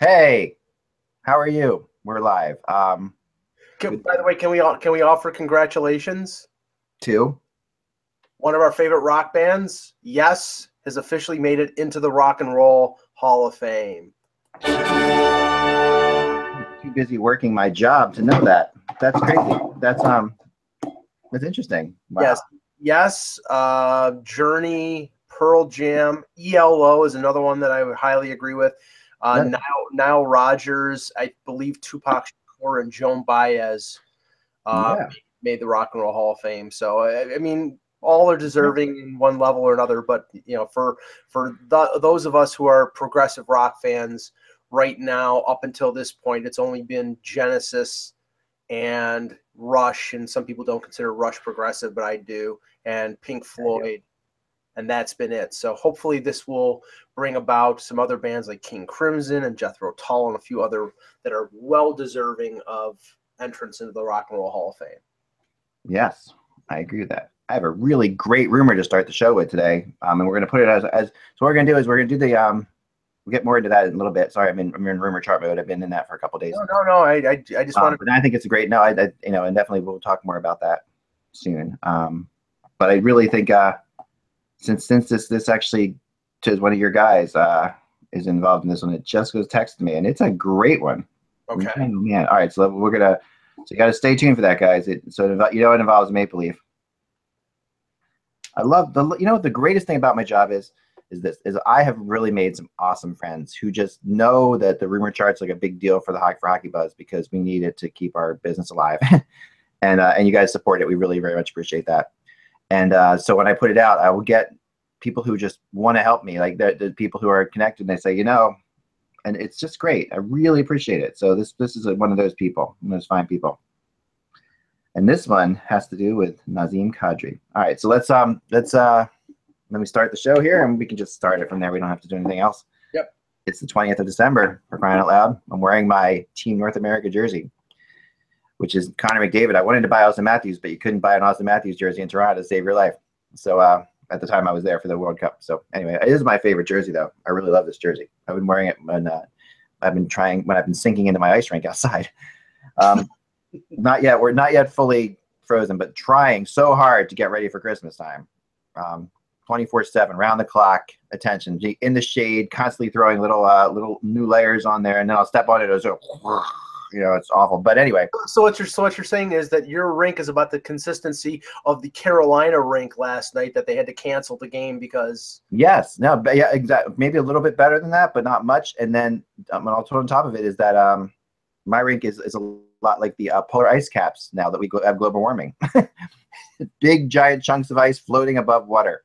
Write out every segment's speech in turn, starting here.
Hey, how are you? We're live. Um, Can, by the way, can we all can we offer congratulations? to One of our favorite rock bands, Yes, has officially made it into the Rock and Roll Hall of Fame. Too busy working my job to know that. That's crazy. That's um, that's interesting. Wow. Yes, yes. Uh, Journey, Pearl Jam, ELO is another one that I would highly agree with. Uh, Yeah. Now, now Rodgers, I believe Tupac Shakur and Joan Baez uh, Yeah. made the Rock and Roll Hall of Fame. So I, I mean, all are deserving in one level or another. But you know, for for th- those of us who are progressive rock fans right now, up until this point, it's only been Genesis and Rush, and some people don't consider Rush progressive, but I do, and Pink Floyd, and that's been it. So hopefully, this will bring about some other bands like King Crimson and Jethro Tull and a few other that are well deserving of entrance into the Rock and Roll Hall of Fame. Yes, I agree with that. I have a really great rumor to start the show with today, um, and we're going to put it as as. So what we're going to do is we're going to do the um. We'll get more into that in a little bit. Sorry, I'm in, I'm in rumor chart mode. I've been in that for a couple days. No, no, no. I, I, I just Um, want but I think it's a great. No, I, I, you know, and definitely we'll talk more about that soon. Um, but I really think uh, since since this this actually to one of your guys uh, is involved in this one, it just goes texted me, and it's a great one. Okay. Man, man. All right, so we're gonna. So you got to stay tuned for that, guys. It, so it, you know it involves Maple Leaf. I love the. You know what the greatest thing about my job is is this is I have really made some awesome friends who just know that the rumor chart's like a big deal for the hockey for Hockey Buzz because we need it to keep our business alive, and uh, and you guys support it. We really very much appreciate that. And uh, so when I put it out, I will get people who just want to help me, like the, the people who are connected. And they say, you know, and it's just great. I really appreciate it. So this this is one of those people, one of those fine people. And this one has to do with Nazem Kadri. All right, so let's um let's uh let me start the show here, and we can just start it from there. We don't have to do anything else. Yep. It's the 20th of December for crying out loud. I'm wearing my Team North America jersey, which is Connor McDavid. I wanted to buy Auston Matthews, but you couldn't buy an Auston Matthews jersey in Toronto to save your life. So uh, at the time I was there for the World Cup. So anyway, it is my favorite jersey though. I really love this jersey. I've been wearing it when uh, I've been trying when I've been sinking into my ice rink outside. Um, not yet. We're not yet fully frozen, but trying so hard to get ready for Christmas time. Um, 24/7, round the clock, attention, in the shade, constantly throwing little uh, little new layers on there, and then I'll step on it. You know, it's awful. But anyway, So what you're so what you're saying is that your rink is about the consistency of the Carolina rink last night that they had to cancel the game because Yes, no, but yeah, exactly. Maybe a little bit better than that, but not much. And then um, and I'll throw on top of it is that um, my rink is, is a lot like the uh, polar ice caps now that we go, have global warming. Big giant chunks of ice floating above water.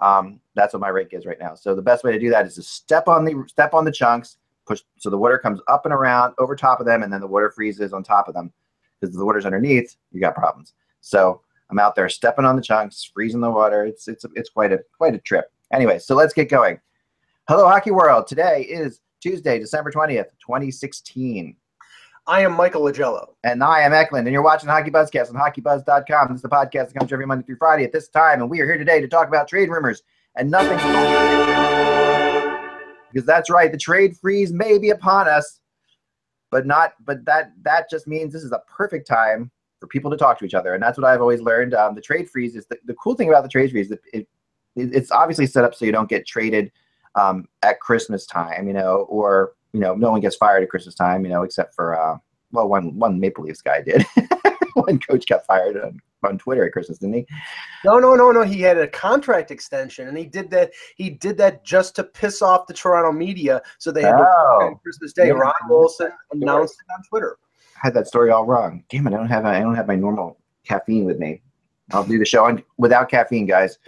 Um, that's what my rink is right now. So the best way to do that is to step on the step on the chunks, push so the water comes up and around over top of them, and then the water freezes on top of them. Because if the water's underneath, you got problems. So I'm out there stepping on the chunks, freezing the water. It's it's it's quite a quite a trip. Anyway, so let's get going. Hello, Hockey World. Today is Tuesday, December 20th, 2016. I am Michael Lagello. And I am Eklund, and you're watching Hockey Buzzcast on hockeybuzz.com. This is the podcast that comes every Monday through Friday at this time, and we are here today to talk about trade rumors and nothing. Because that's right, the trade freeze may be upon us, but not. But that that just means this is a perfect time for people to talk to each other, and that's what I've always learned. Um, the trade freeze is the, the cool thing about the trade freeze. That it, it it's obviously set up so you don't get traded um, at Christmas time, you know, or you know, no one gets fired at Christmas time, you know, except for uh, well, one one Maple Leafs guy did. one coach got fired on, on Twitter at Christmas, didn't he? No, no, no, no. He had a contract extension, and he did that. He did that just to piss off the Toronto media, so they had to Oh. on Christmas Day. Yeah. Ron Wilson announced it on Twitter. I had that story all wrong. Damn it! I don't have I don't have my normal caffeine with me. I'll do the show on, without caffeine, guys.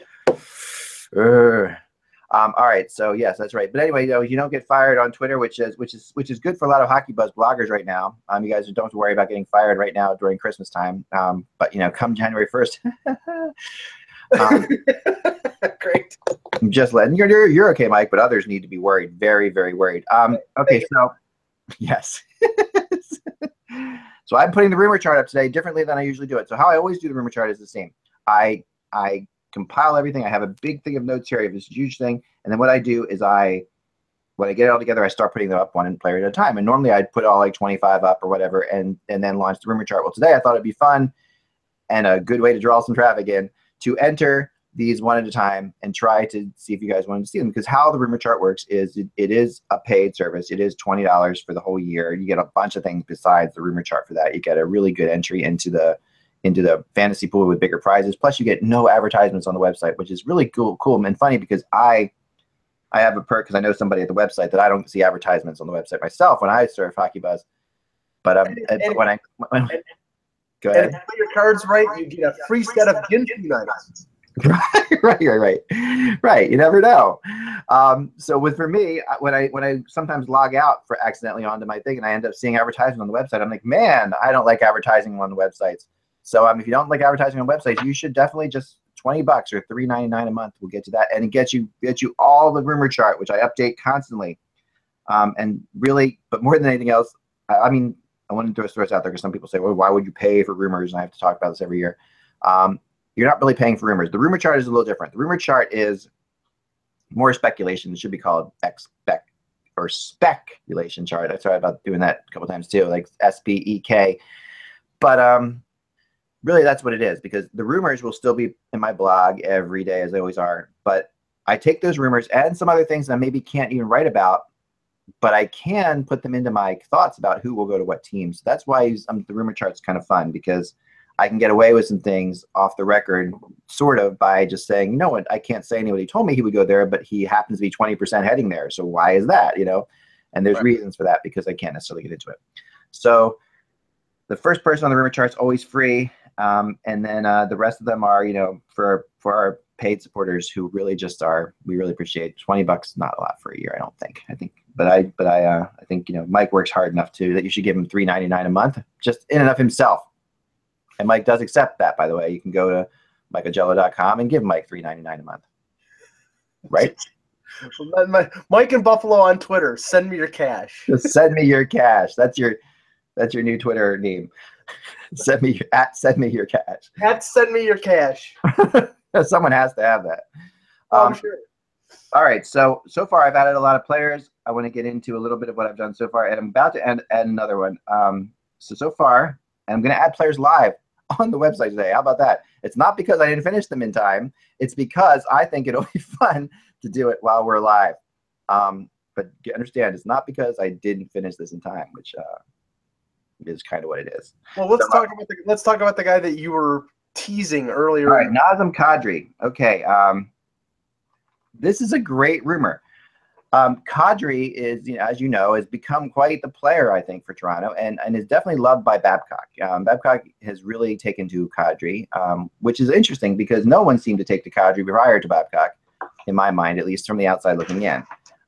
Um, all right, so yes, that's right. But anyway, you know, you don't get fired on Twitter, which is which is which is good for a lot of hockey buzz bloggers right now. Um, you guys don't have to worry about getting fired right now during Christmas time. Um, but you know, come January first. um, Great. I'm just letting you're, you're you're okay, Mike, but others need to be worried, very very worried. Um, okay, so yes. so I'm putting the rumor chart up today differently than I usually do it. So how I always do the rumor chart is the same. I I compile everything. I have a big thing of notes here. I have this huge thing, and then what I do is I when I get it all together, I start putting them up one player at a time. And normally I'd put all like 25 up or whatever, and and then launch the rumor chart. Well, today I thought it'd be fun and a good way to draw some traffic in to enter these one at a time and try to see if you guys wanted to see them. Because how the rumor chart works is it, it is a paid service. It is twenty dollars for the whole year. You get a bunch of things besides the rumor chart for that. You get a really good entry into the into the fantasy pool with bigger prizes. Plus, you get no advertisements on the website, which is really cool, cool and funny because I I have a perk because I know somebody at the website that I don't see advertisements on the website myself when I surf Hockey Buzz. But um, And- and- when I when, and- go And ahead. if you play your cards right, you get a free set of Ginsu knives. right, right, right, right, right. You never know. Um, so with for me, when I when I sometimes log out for accidentally onto my thing and I end up seeing advertising on the website, I'm like, man, I don't like advertising on the websites. So um, if you don't like advertising on websites, you should definitely just twenty bucks or three ninety nine a month will get you that, and it gets you gets you all the rumor chart, which I update constantly. Um, and really, but more than anything else, I, I mean, I want to throw stories out there because some people say, well, why would you pay for rumors? And I have to talk about this every year. Um, you're not really paying for rumors. The rumor chart is a little different. The rumor chart is more speculation. It should be called expect or speculation chart. I sorry about doing that a couple times too, like S P E K. But um, really, that's what it is because the rumors will still be in my blog every day, as they always are. But I take those rumors and some other things that I maybe can't even write about, but I can put them into my thoughts about who will go to what teams. That's why um, the rumor chart's kind of fun because I can get away with some things off the record, sort of, by just saying, you know what, I can't say anybody told me he would go there, but he happens to be 20% heading there. So why is that? You know? And there's Right. reasons for that because I can't necessarily get into it. So the first person on the rumor chart's always free. Um, and then uh, the rest of them are, you know, for for our paid supporters who really just are, we really appreciate 20 bucks, not a lot for a year, I don't think. I think, but I, but I, uh, I think, you know, Mike works hard enough too that you should give him 3.99 a month, just in and of himself. And Mike does accept that, by the way. You can go to michaeljello.com and give Mike 3.99 a month. Right? Mike and Buffalo on Twitter. Send me your cash. Just send me your cash. That's your, that's your new Twitter name. send me your at. Send me your cash. To send me your cash. Someone has to have that. Oh, Um, I'm sure. All right. So so far I've added a lot of players. I want to get into a little bit of what I've done so far, and I'm about to add, add another one. Um, so so far, I'm going to add players live on the website today. How about that? It's not because I didn't finish them in time. It's because I think it'll be fun to do it while we're live. Um, but understand, it's not because I didn't finish this in time, which uh, is kind of what it is. Well, let's so- talk about the let's talk about the guy that you were teasing earlier. All right, Nazem Kadri. Okay, um, this is a great rumor. Um, Kadri is, you know, as you know, has become quite the player, I think, for Toronto, and and is definitely loved by Babcock. Um, Babcock has really taken to Kadri, um, which is interesting because no one seemed to take to Kadri prior to Babcock, in my mind, at least from the outside looking in.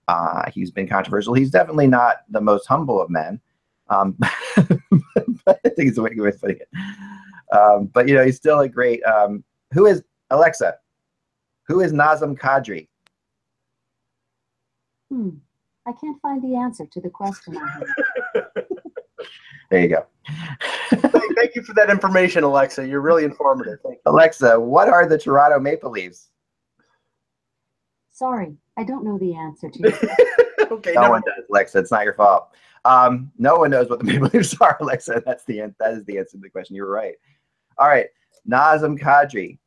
Uh, he's been controversial. He's definitely not the most humble of men. Um, but I think it's a way of putting it. Um, but you know, he's still a great. Um, who is Alexa? Who is Nazem Kadri? Hmm. I can't find the answer to the question I. There you go. Thank, thank you for that information, Alexa. You're really informative. Thank Alexa, what are the Toronto Maple Leafs? Sorry, I don't know the answer to your you. okay, No one does, Alexa. It's not your fault. Um, no one knows what the Maple Leafs are, Alexa. That's the an- that is the answer to the question. You were right. All right, Nazem Kadri.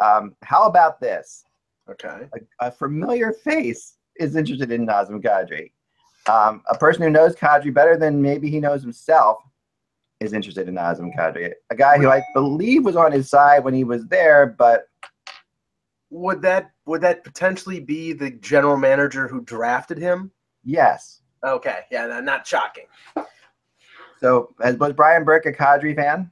Um, how about this? Okay. a, a familiar face is interested in Nazem Kadri. Um, a person who knows Kadri better than maybe he knows himself is interested in Nazem Kadri. A guy who I believe was on his side when he was there, but Would that would that potentially be the general manager who drafted him? Yes. Okay, yeah, no, not shocking. So as was Brian Burke a Kadri fan?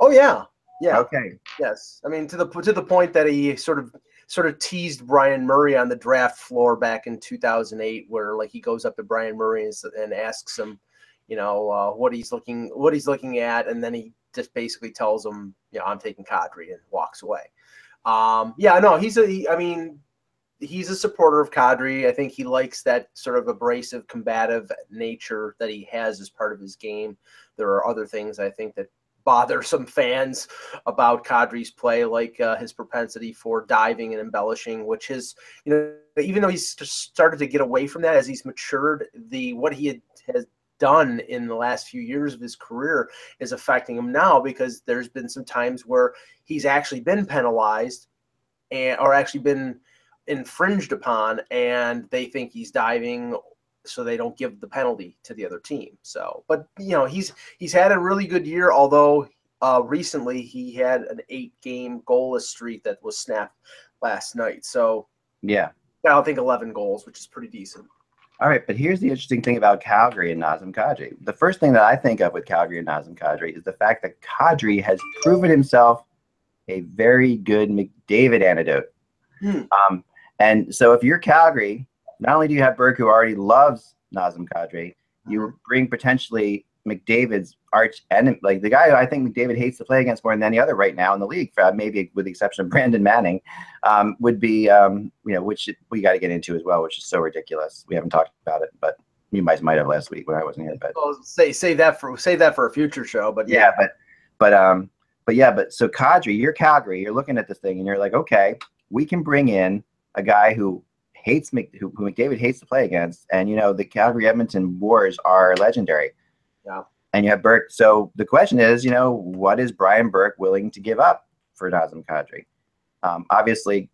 Oh yeah, yeah, Okay. yes. I mean, to the to the point that he sort of sort of teased Bryan Murray on the draft floor back in 2008, where like he goes up to Bryan Murray and, and asks him, you know, uh, what he's looking what he's looking at, and then he just basically tells him, you know, I'm taking Kadri and walks away. Um, yeah, no, he's a. He, I mean, he's a supporter of Kadri. I think he likes that sort of abrasive, combative nature that he has as part of his game. There are other things I think that bother some fans about Kadri's play, like uh, his propensity for diving and embellishing, which is, you know, even though he's started to get away from that as he's matured, the what he had, has done in the last few years of his career is affecting him now because there's been some times where he's actually been penalized and or actually been infringed upon and they think he's diving so they don't give the penalty to the other team. So, but you know, he's he's had a really good year. Although uh, recently he had an eight-game goalless streak that was snapped last night. So yeah, I think eleven goals, which is pretty decent. All right, but here's the interesting thing about Calgary and Nazem Kadri. The first thing that I think of with Calgary and Nazem Kadri is the fact that Kadri has proven himself a very good McDavid antidote. Hmm. Um, and so if you're Calgary not only do you have Burke who already loves Nazem Kadri, you mm-hmm. bring potentially McDavid's arch enemy, like the guy who I think McDavid hates to play against more than any other right now in the league, maybe with the exception of Brandon Manning, um, would be, um, you know, which we got to get into as well, which is so ridiculous. We haven't talked about it, but you guys might have last week when I wasn't here. But well, say say that for say that for a future show. But yeah, yeah but but um, but yeah, but so Kadri, you're Calgary, you're looking at this thing and you're like, okay, we can bring in a guy who hates Mc, who, who McDavid hates to play against. And you know the Calgary Edmonton wars are legendary. Yeah. And you have Burke. So the question is, you know, what is Brian Burke willing to give up for Nazem Kadri? Um, obviously,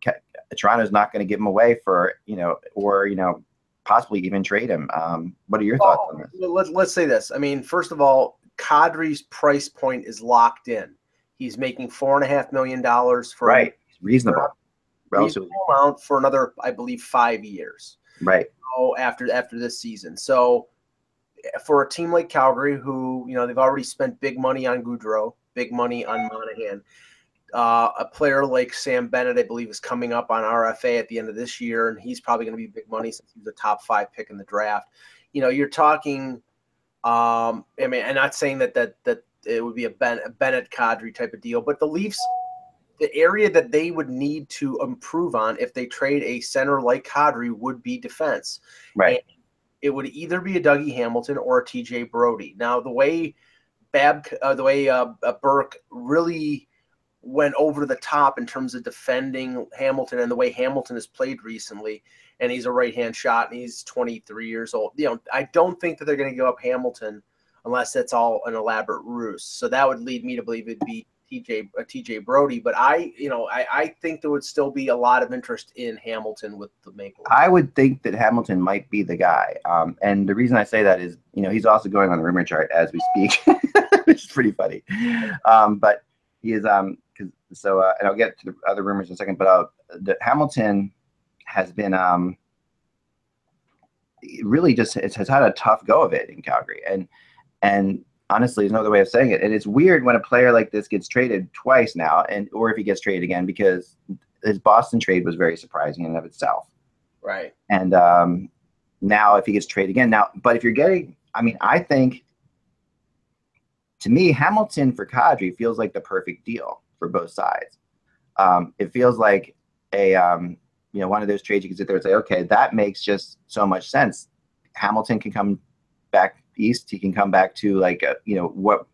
Toronto's not going to give him away for you know, or you know, possibly even trade him. Um, what are your thoughts on this? Let's let's say this. I mean, first of all, Kadri's price point is locked in. He's making four and a half million dollars for right, reasonable relatively amount for another, I believe, five years. Right. So after after this season, so for a team like Calgary, who you know they've already spent big money on Gaudreau, big money on Monahan. Uh, a player like Sam Bennett, I believe, is coming up on RFA at the end of this year, and he's probably going to be big money since he's a top five pick in the draft. You know, you're talking. Um, I mean, I'm not saying that that that it would be a, ben, a Bennett Kadri type of deal, but the Leafs the area that they would need to improve on if they trade a center like Kadri would be defense. Right. And it would either be a Dougie Hamilton or a TJ Brodie. Now, the way Bab, uh, the way uh, uh, Burke really went over the top in terms of defending Hamilton and the way Hamilton has played recently, and he's a right hand shot and he's 23 years old. You know, I don't think that they're going to give up Hamilton unless it's all an elaborate ruse. So that would lead me to believe it'd be TJ uh, TJ Brodie, but I you know I, I think there would still be a lot of interest in Hamilton with the Maple. I would think that Hamilton might be the guy, um, and the reason I say that is you know he's also going on the rumor chart as we speak, which is pretty funny. Um, but he is um so uh, and I'll get to the other rumors in a second, but uh, the Hamilton has been um really just has had a tough go of it in Calgary and and honestly is no other way of saying it. And it's weird when a player like this gets traded twice now, and or if he gets traded again, because his Boston trade was very surprising in and of itself. Right. And um, now if he gets traded again, now, but if you're getting, I mean, I think to me, Hamilton for Kadri feels like the perfect deal for both sides. Um, it feels like a um, you know one of those trades you can sit there and say, okay, that makes just so much sense. Hamilton can come back east, he can come back to like a, you know what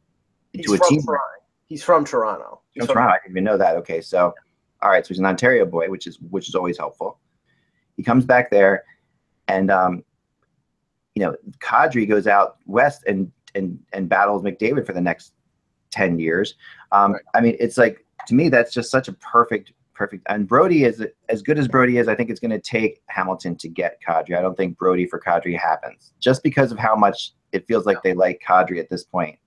he's to a team. Toronto. He's from Toronto. He's from Toronto. I didn't even know that. Okay, so all right, so he's an Ontario boy, which is which is always helpful. He comes back there, and um, you know, Kadri goes out west and and and battles McDavid for the next ten years. Um, right. I mean, it's like to me that's just such a perfect perfect. And Brodie is as good as Brodie is. I think it's going to take Hamilton to get Kadri. I don't think Brodie for Kadri happens just because of how much it feels like they like Kadri at this point.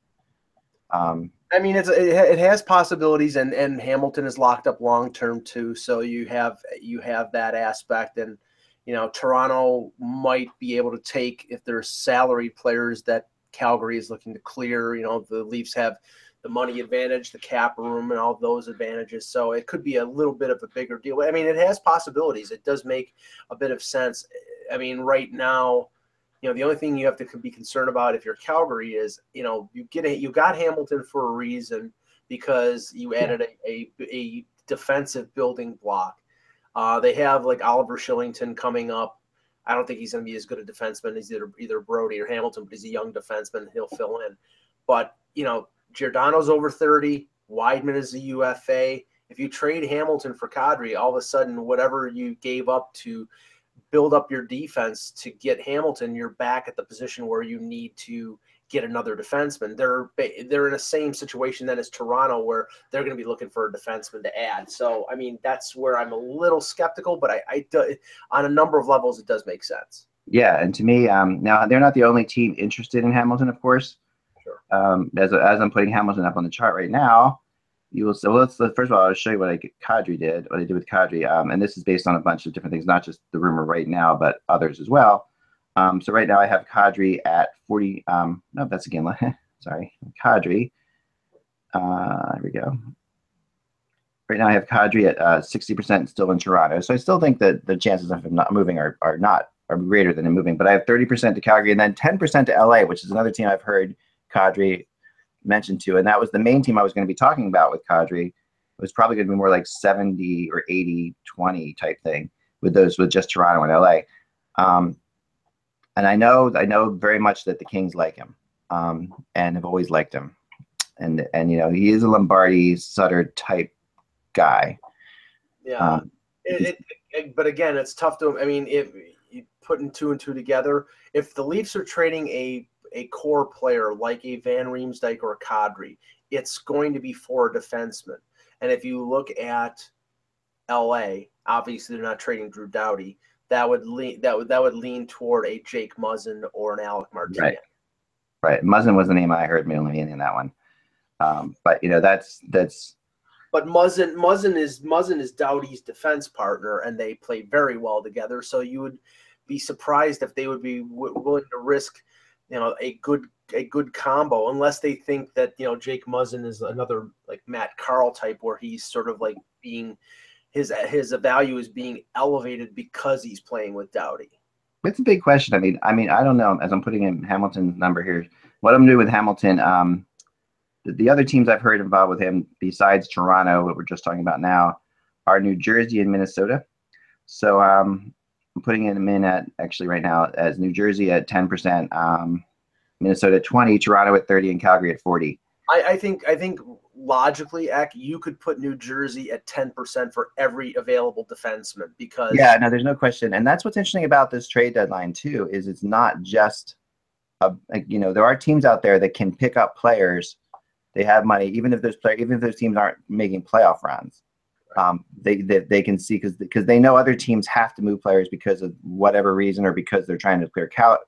Um, I mean, it's it, has possibilities, and and Hamilton is locked up long term too. So you have you have that aspect, and you know Toronto might be able to take if there's salary players that Calgary is looking to clear. You know the Leafs have the money advantage, the cap room, and all those advantages. So it could be a little bit of a bigger deal. I mean, it has possibilities. It does make a bit of sense. I mean, right now, you know, the only thing you have to be concerned about if you're Calgary is, you know, you get a, you got Hamilton for a reason because you added a, a, a defensive building block. Uh, they have like Oliver Kylington coming up. I don't think he's going to be as good a defenseman as either either Brodie or Hamilton, but he's a young defenseman. He'll fill in. But you know, Giordano's over 30. Wideman is a UFA. If you trade Hamilton for Kadri, all of a sudden, whatever you gave up to build up your defense to get Hamilton, you're back at the position where you need to get another defenseman. They're they're in the same situation then as Toronto, where they're going to be looking for a defenseman to add. So, I mean, that's where I'm a little skeptical, but I, I do, on a number of levels, it does make sense. Yeah, and to me, um, now they're not the only team interested in Hamilton, of course. Um, as as I'm putting Hamilton up on the chart right now, you will. So let's, let's first of all, I'll show you what I Kadri did, what I did with Kadri, um, and this is based on a bunch of different things, not just the rumor right now, but others as well. Um, so right now I have Kadri at 40. Um, no, that's again. sorry, Kadri. Uh, there we go. Right now I have Kadri at uh, 60% still in Toronto. So I still think that the chances of him not moving are, are not are greater than him moving. But I have 30% to Calgary and then 10% to LA, which is another team I've heard Kadri mentioned to. And that was the main team I was going to be talking about with Kadri. It was probably going to be more like 70 or 80 20 type thing with those with just Toronto and LA. Um, and I know I know very much that the Kings like him, um, and have always liked him, and and you know he is a Lombardi Sutter type guy. Yeah, um, it, it, it, but again, it's tough to. I mean, if putting two and two together, if the Leafs are trading a a core player like a Van Riemsdyk or a Kadri, it's going to be for a defenseman. And if you look at LA, obviously they're not trading Drew Doughty that would lean that would that would lean toward a Jake Muzzin or an Alec Martinez. Right. Right. Muzzin was the name I heard mainly in that one. Um, but you know that's that's. But Muzzin Muzzin is Muzzin is Doughty's defense partner, and they play very well together. So you would be surprised if they would be w- willing to risk, you know, a good a good combo, unless they think that you know Jake Muzzin is another like Matt Carle type, where he's sort of like being his his value is being elevated because he's playing with Doughty. It's a big question. I mean, I mean, I don't know. As I'm putting in Hamilton's number here, what I'm doing with Hamilton, um, the, the other teams I've heard involved with him, besides Toronto, what we're just talking about now, are New Jersey and Minnesota. So um, I'm putting him in at actually right now as New Jersey at 10%, um, Minnesota at 20, Toronto at 30, and Calgary at 40. I, I think I think logically, Eck, you could put New Jersey at 10% for every available defenseman because Yeah, no, there's no question. And that's what's interesting about this trade deadline too, is it's not just a, you know, there are teams out there that can pick up players. They have money, even if those player, even if those teams aren't making playoff runs. Um, they, they they can see because because they know other teams have to move players because of whatever reason or because they're trying to clear cap,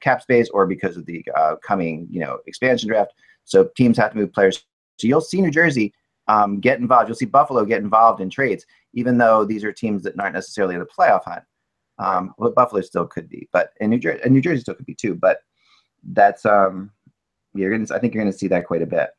cap space or because of the uh, coming you know expansion draft. So teams have to move players so you'll see New Jersey um, get involved. You'll see Buffalo get involved in trades, even though these are teams that aren't necessarily in the playoff hunt. Um, well, Buffalo still could be, but in New Jersey, New Jersey still could be too. But that's um, you're gonna. I think you're gonna see that quite a bit.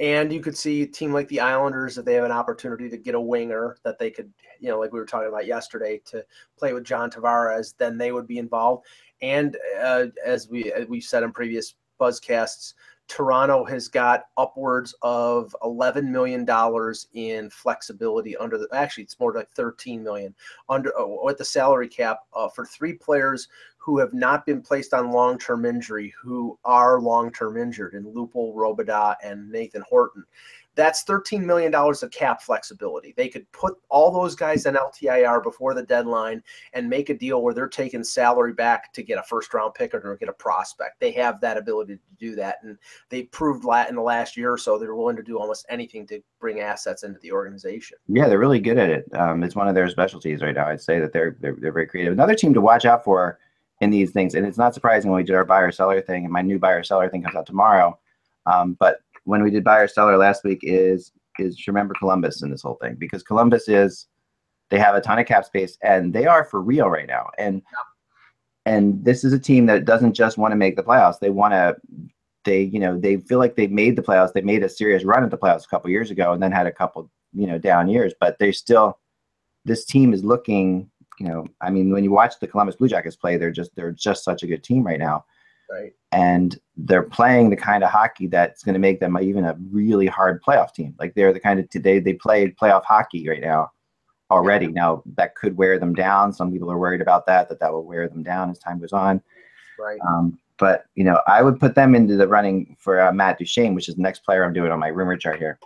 And you could see a team like the Islanders if they have an opportunity to get a winger that they could, you know, like we were talking about yesterday, to play with John Tavares, then they would be involved. And uh, as we as we said in previous buzzcasts, Toronto has got upwards of eleven million dollars in flexibility under the. Actually, it's more like thirteen million under uh, at the salary cap uh, for three players who have not been placed on long-term injury, who are long-term injured, in Lupul, Robidas, and Nathan Horton that's $13 million of cap flexibility. They could put all those guys in LTIR before the deadline and make a deal where they're taking salary back to get a first round pick or get a prospect. They have that ability to do that. And they proved that in the last year or so they're willing to do almost anything to bring assets into the organization. Yeah, they're really good at it. Um, it's one of their specialties right now. I'd say that they're, they're, they're very creative. Another team to watch out for in these things, and it's not surprising when we did our buyer seller thing, and my new buyer seller thing comes out tomorrow. Um, but when we did buyer seller last week is is remember Columbus in this whole thing because Columbus is they have a ton of cap space and they are for real right now. And and this is a team that doesn't just want to make the playoffs. They want to they you know they feel like they made the playoffs. They made a serious run at the playoffs a couple years ago, and then had a couple you know down years. But they still this team is looking. You know, I mean, when you watch the Columbus Blue Jackets play, they're just they're just such a good team right now, Right. and they're playing the kind of hockey that's going to make them even a really hard playoff team. Like they're the kind of today they play playoff hockey right now already. Now that could wear them down. Some people are worried about that that that will wear them down as time goes on. Right. Um, but you know, I would put them into the running for uh, Matt Duchene, which is the next player I'm doing on my rumor chart here.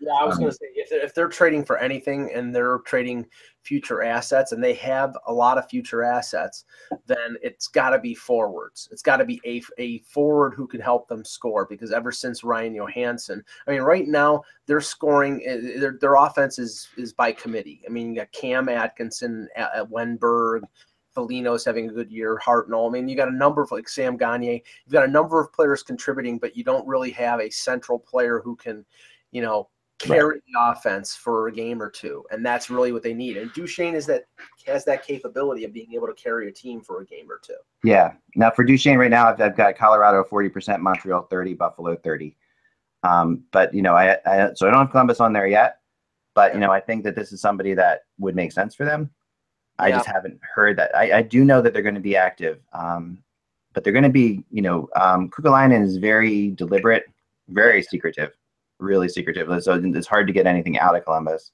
Yeah, I was Um, going to say if they're, if they're trading for anything and they're trading future assets and they have a lot of future assets, then it's got to be forwards. It's got to be a, a forward who can help them score because ever since Ryan Johansen, I mean, right now they're scoring. eh, Their, their offense is is by committee. I mean, you got Cam Atkinson, at, at Wennberg. Foligno's having a good year. Hartnell. I mean, you got a number of like Sam Gagner. You've got a number of players contributing, but you don't really have a central player who can, you know, carry the offense for a game or two, and that's really what they need. And Duchene is that has that capability of being able to carry a team for a game or two. Yeah. Now for Duchene right now, I've, I've got Colorado 40%, Montreal 30, Buffalo 30. Um, but you know, I, I so I don't have Columbus on there yet, but you know, I think that this is somebody that would make sense for them. I Yeah. just haven't heard that. I, I do know that they're going to be active, um, but they're going to be, you know, um, Kekalainen is very deliberate, very secretive, really secretive. So it's hard to get anything out of Columbus.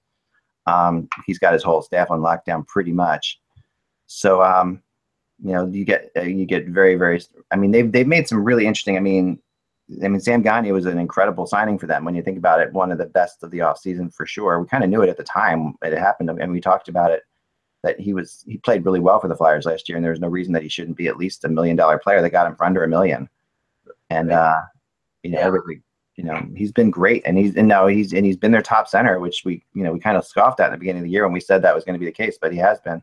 Um, he's got his whole staff on lockdown pretty much. So, um, you know, you get uh, you get very very. I mean, they've they've made some really interesting. I mean, I mean, Sam Gagner was an incredible signing for them. When you think about it, one of the best of the offseason for sure. We kind of knew it at the time it happened, and we talked about it that he was he played really well for the Flyers last year, and there was no reason that he shouldn't be at least a million dollar player. They got him for under a million, and uh, you know, Yeah. everything. You know, he's been great, and he's and now he's and he's been their top center, which we you know we kind of scoffed at in the beginning of the year when we said that was going to be the case, but he has been.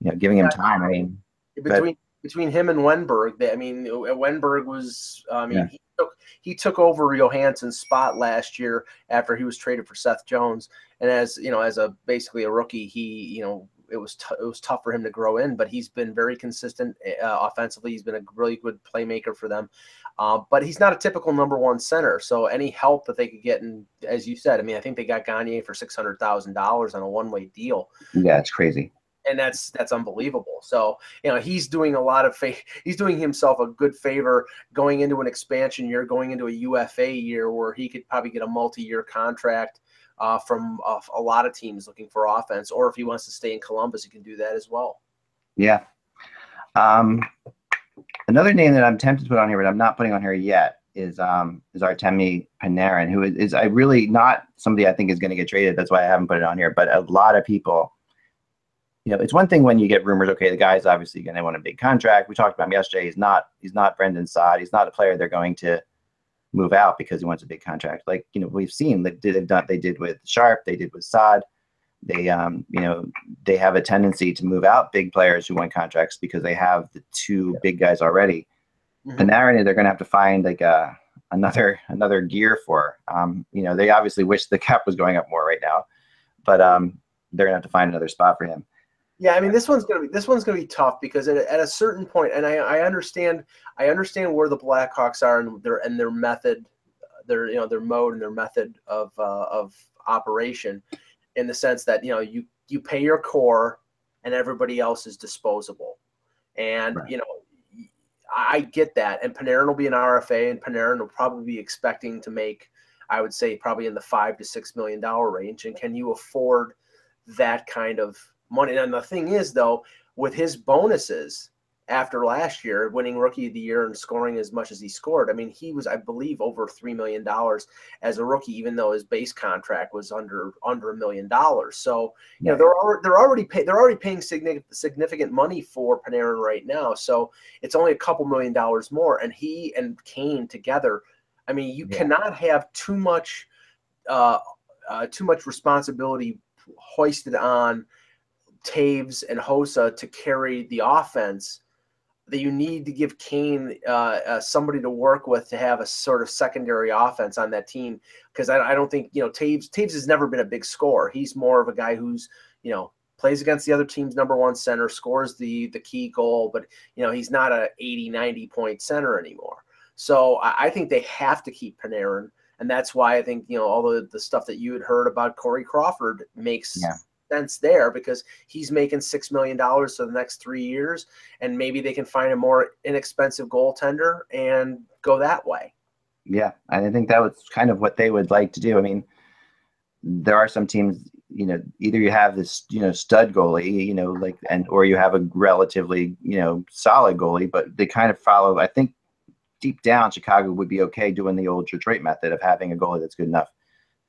You know, giving him time. I mean, between between him and Wennberg, I mean, Wennberg was, I mean, Yeah. he took he took over Johansen's spot last year after he was traded for Seth Jones, and as you know, as a basically a rookie, he you know it was t- it was tough for him to grow in, but he's been very consistent uh, offensively. He's been a really good playmaker for them, uh, but he's not a typical number one center. So any help that they could get, and as you said, I mean, I think they got Gagner for six hundred thousand dollars on a one way deal yeah, it's crazy. and that's that's unbelievable. So you know he's doing a lot of fa- he's doing himself a good favor going into an expansion year, going into a UFA year where he could probably get a multi-year contract uh, from uh, a lot of teams looking for offense, or if he wants to stay in Columbus, he can do that as well. Yeah. Um, another name that I'm tempted to put on here, but I'm not putting on here yet, is um, is Artemi Panarin, who is, is I really not somebody I think is going to get traded. That's why I haven't put it on here. But a lot of people, you know, it's one thing when you get rumors. Okay, the guy's obviously going to want a big contract. We talked about him yesterday. He's not. He's not Brandon Saad. He's not a player they're going to move out because he wants a big contract. Like you know, we've seen they did. They did with Sharp. They did with Saad. They um, you know, they have a tendency to move out big players who want contracts because they have the two big guys already. Mhm. Panarin, they're going to have to find like a another another gear for. Um, you know, they obviously wish the cap was going up more right now, but um, they're going to have to find another spot for him. Yeah, I mean this one's gonna be this one's gonna be tough because at a, at a certain point, and I, I understand I understand where the Blackhawks are and their and their method, their you know their mode and their method of uh, of operation, in the sense that you know you you pay your core and everybody else is disposable, and Right. you know I I get that, and Panarin will be an RFA, and Panarin will probably be expecting to make I would say probably in the five to six million dollar range, and can you afford that kind of money. And the thing is, though, with his bonuses after last year, winning rookie of the year and scoring as much as he scored, I mean, he was, I believe, over three million dollars as a rookie, even though his base contract was under under a million dollars. So you know they're already they're already pay, they're already paying significant significant money for Panarin right now. So it's only a couple million dollars more, and he and Kane together. I mean, you Yeah. cannot have too much uh, uh, too much responsibility hoisted on Toews and Hossa to carry the offense. That you need to give Kane uh, uh, somebody to work with to have a sort of secondary offense on that team because I, I don't think you know Toews Toews has never been a big scorer. He's more of a guy who's you know plays against the other team's number one center, scores the the key goal, but you know he's not a 80 90 point center anymore. So I, I think they have to keep Panarin. And that's why I think, you know, all the, the stuff that you had heard about Corey Crawford makes Yeah. Sense there because he's making $6 million for the next three years. And maybe they can find a more inexpensive goaltender and go that way. Yeah, and I think that was kind of what they would like to do. I mean, there are some teams, you know, either you have this, you know, stud goalie, you know, like, and or you have a relatively, you know, solid goalie, but they kind of follow. I think deep down, Chicago would be okay doing the old Detroit method of having a goalie that's good enough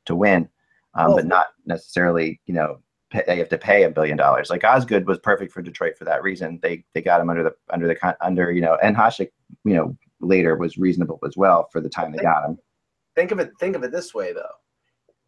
to win, um, Well- but not necessarily, you know, pay, they have to pay a billion dollars. Like Osgood was perfect for Detroit for that reason. They they got him under the under the con- under you know, and Hasek, you know, later was reasonable as well for the time they got him. think of it think of it this way though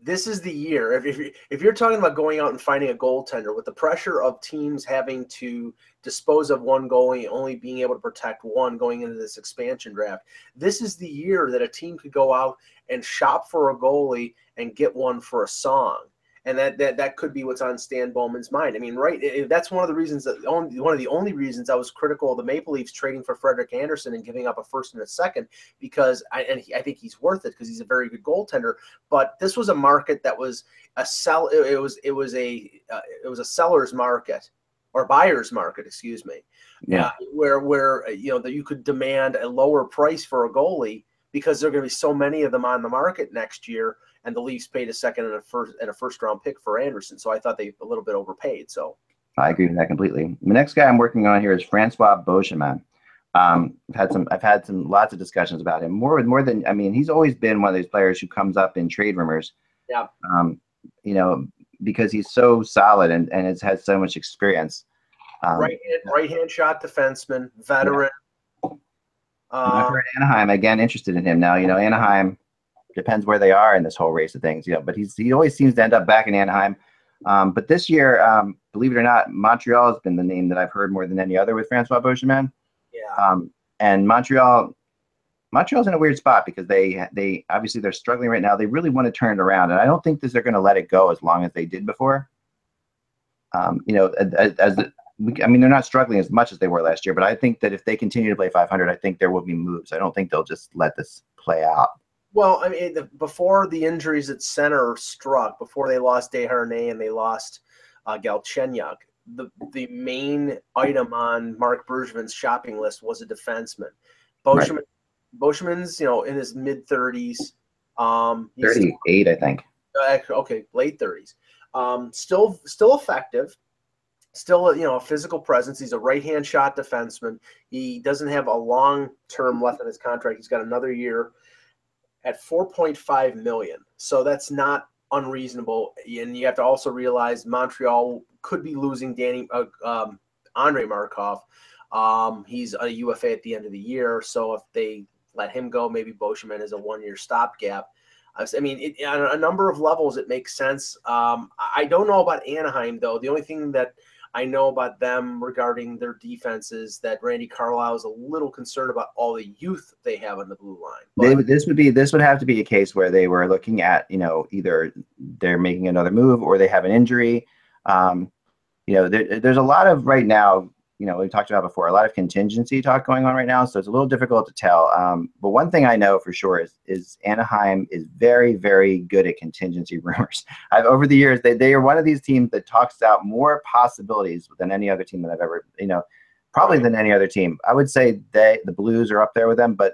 this is the year if, if, if you're talking about going out and finding a goaltender with the pressure of teams having to dispose of one goalie only being able to protect one going into this expansion draft this is the year that a team could go out and shop for a goalie and get one for a song and that, that that could be what's on Stan Bowman's mind. I mean, right? that's one of the reasons that only one of the only reasons I was critical of the Maple Leafs trading for Frederik Andersen and giving up a first and a second because I and he, I think he's worth it because he's a very good goaltender. But this was a market that was a sell. It, it was it was a uh, it was a seller's market or buyer's market, excuse me. Yeah. uh, where where uh, you know that you could demand a lower price for a goalie because there are going to be so many of them on the market next year, and the Leafs paid a second and a first and a first round pick for Andersen. So I thought they a little bit overpaid. So I agree with that completely. The next guy I'm working on here is Francois Beauchemin. Um, I've had some, I've had some, lots of discussions about him. More, more than, I mean, he's always been one of these players who comes up in trade rumors. Yeah. Um, you know, because he's so solid and and has had so much experience. Um, right hand right hand shot defenseman, veteran. I've Uh, Anaheim again interested in him now. You know, Anaheim depends where they are in this whole race of things. You know, but he's he always seems to end up back in Anaheim. Um, but this year, um, believe it or not, Montreal has been the name that I've heard more than any other with Francois Beauchemin. yeah. Um, and Montreal, Montreal's in a weird spot because they they obviously they're struggling right now. They really want to turn it around, and I don't think that they're going to let it go as long as they did before. Um, you know, as, as the, I mean, they're not struggling as much as they were last year, but I think that if they continue to play 500, I think there will be moves. I don't think they'll just let this play out. Well, I mean, the, before the injuries at center struck, before they lost Desharnais and they lost uh, Galchenyuk, the the main item on Mark Bergevin's shopping list was a defenseman. Right. Beauchemin's, you know, in his mid thirties. Um, he's- 38, I think. uh, okay, late thirties. Um, still, still effective. Still, you know, a physical presence. He's a right-hand shot defenseman. He doesn't have a long term left on his contract. He's got another year at 4.5 million. So that's not unreasonable. And you have to also realize Montreal could be losing Danny uh, um, Andre Markov. Um, he's a UFA at the end of the year. So if they let him go, maybe Beauchemin is a one-year stopgap. I mean, it, on a number of levels, it makes sense. Um, I I don't know about Anaheim though. The only thing that I know about them regarding their defenses that Randy Carlyle is a little concerned about all the youth they have on the blue line. They, But- this would be this would have to be a case where they were looking at you know either they're making another move or they have an injury. Um, you know, there, there's a lot of right now. You know, we talked about before a lot of contingency talk going on right now, so it's a little difficult to tell. Um, but one thing I know for sure is is Anaheim is very very good at contingency rumors. I've over the years they they are one of these teams that talks out more possibilities than any other team that I've ever you know probably than any other team. I would say they the Blues are up there with them, but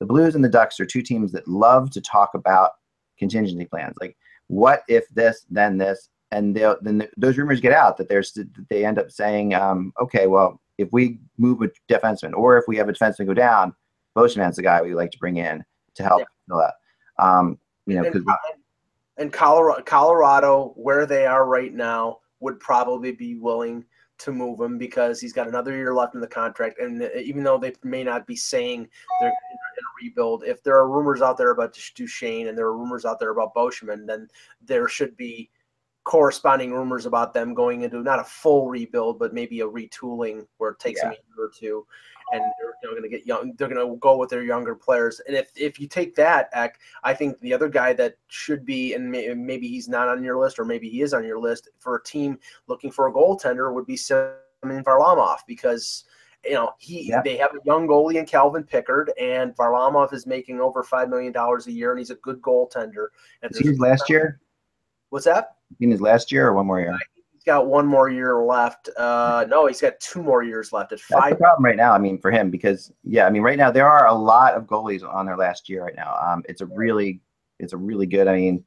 the Blues and the Ducks are two teams that love to talk about contingency plans. Like, what if this, then this, and then th- those rumors get out that there's that they end up saying, um, okay, well, if we move a defenseman or if we have a defenseman go down, Beauchemin's the guy we like to bring in to help Yeah. fill that. Um, you know, and, because and Colorado, Colorado, where they are right now, would probably be willing to move him because he's got another year left in the contract. And uh, even though they may not be saying they're in a rebuild, if there are rumors out there about Duchene and there are rumors out there about Beauchemin, then there should be corresponding rumors about them going into not a full rebuild, but maybe a retooling where it takes them a year or two. And they're, they're going to get young. They're going to go with their younger players. And if, if you take that, Eck, I think the other guy that should be, and may, maybe he's not on your list, or maybe he is on your list for a team looking for a goaltender, would be Semyon Varlamov because you know, he Yeah. they have a young goalie in Calvin Pickard, and Varlamov is making over five million dollars a year, and he's a good goaltender. And last year? What's that? In his last year or one more year? He's got one more year left. Uh, no, he's got two more years left at That's the five. problem right now. I mean, for him, because yeah, I mean, right now there are a lot of goalies on their last year right now. Um, it's a really, it's a really good. I mean,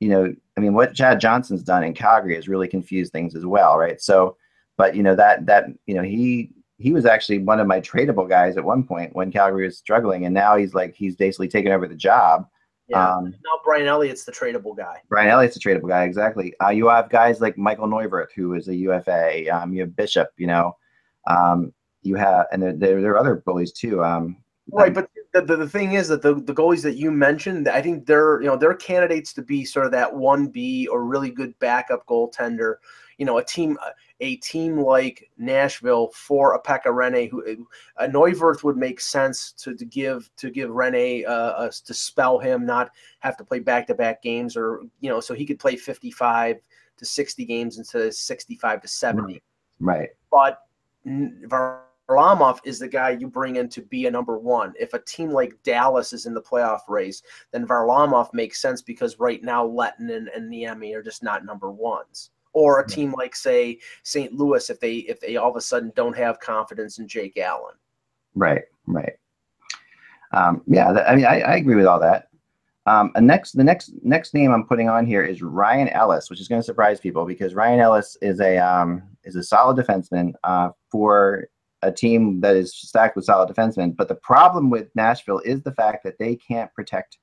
you know, I mean, what Chad Johnson's done in Calgary has really confused things as well, right? So, but you know that that you know he he was actually one of my tradable guys at one point when Calgary was struggling, and now he's like he's basically taken over the job. Yeah. Um, now Brian Elliott's the tradable guy. Brian Elliott's the tradable guy, exactly. Uh, you have guys like Michael Neuvirth, who is a UFA. Um, you have Bishop, you know. Um, you have, and there, there, there are other goalies too. Um, Right, but the, the, the thing is that the, the goalies that you mentioned, I think they're you know they're candidates to be sort of that one B or really good backup goaltender. You know, a team a team like Nashville for a Pekka Rinne, who a Neuvirth would make sense to, to give to give Rinne uh, uh, to spell him, not have to play back to back games, or you know, so he could play fifty five to sixty games instead of sixty five to seventy right. but Varlamov is the guy you bring in to be a number one. If a team like Dallas is in the playoff race, then Varlamov makes sense because right now Lehtonen and Niemi are just not number ones. Or a team like say St. Louis, if they if they all of a sudden don't have confidence in Jake Allen. Right, right. Um, yeah, that, I mean, I, I agree with all that. Um, and next, the next next name I'm putting on here is Ryan Ellis, which is going to surprise people because Ryan Ellis is a um, is a solid defenseman uh, for a team that is stacked with solid defensemen. But the problem with Nashville is the fact that they can't protect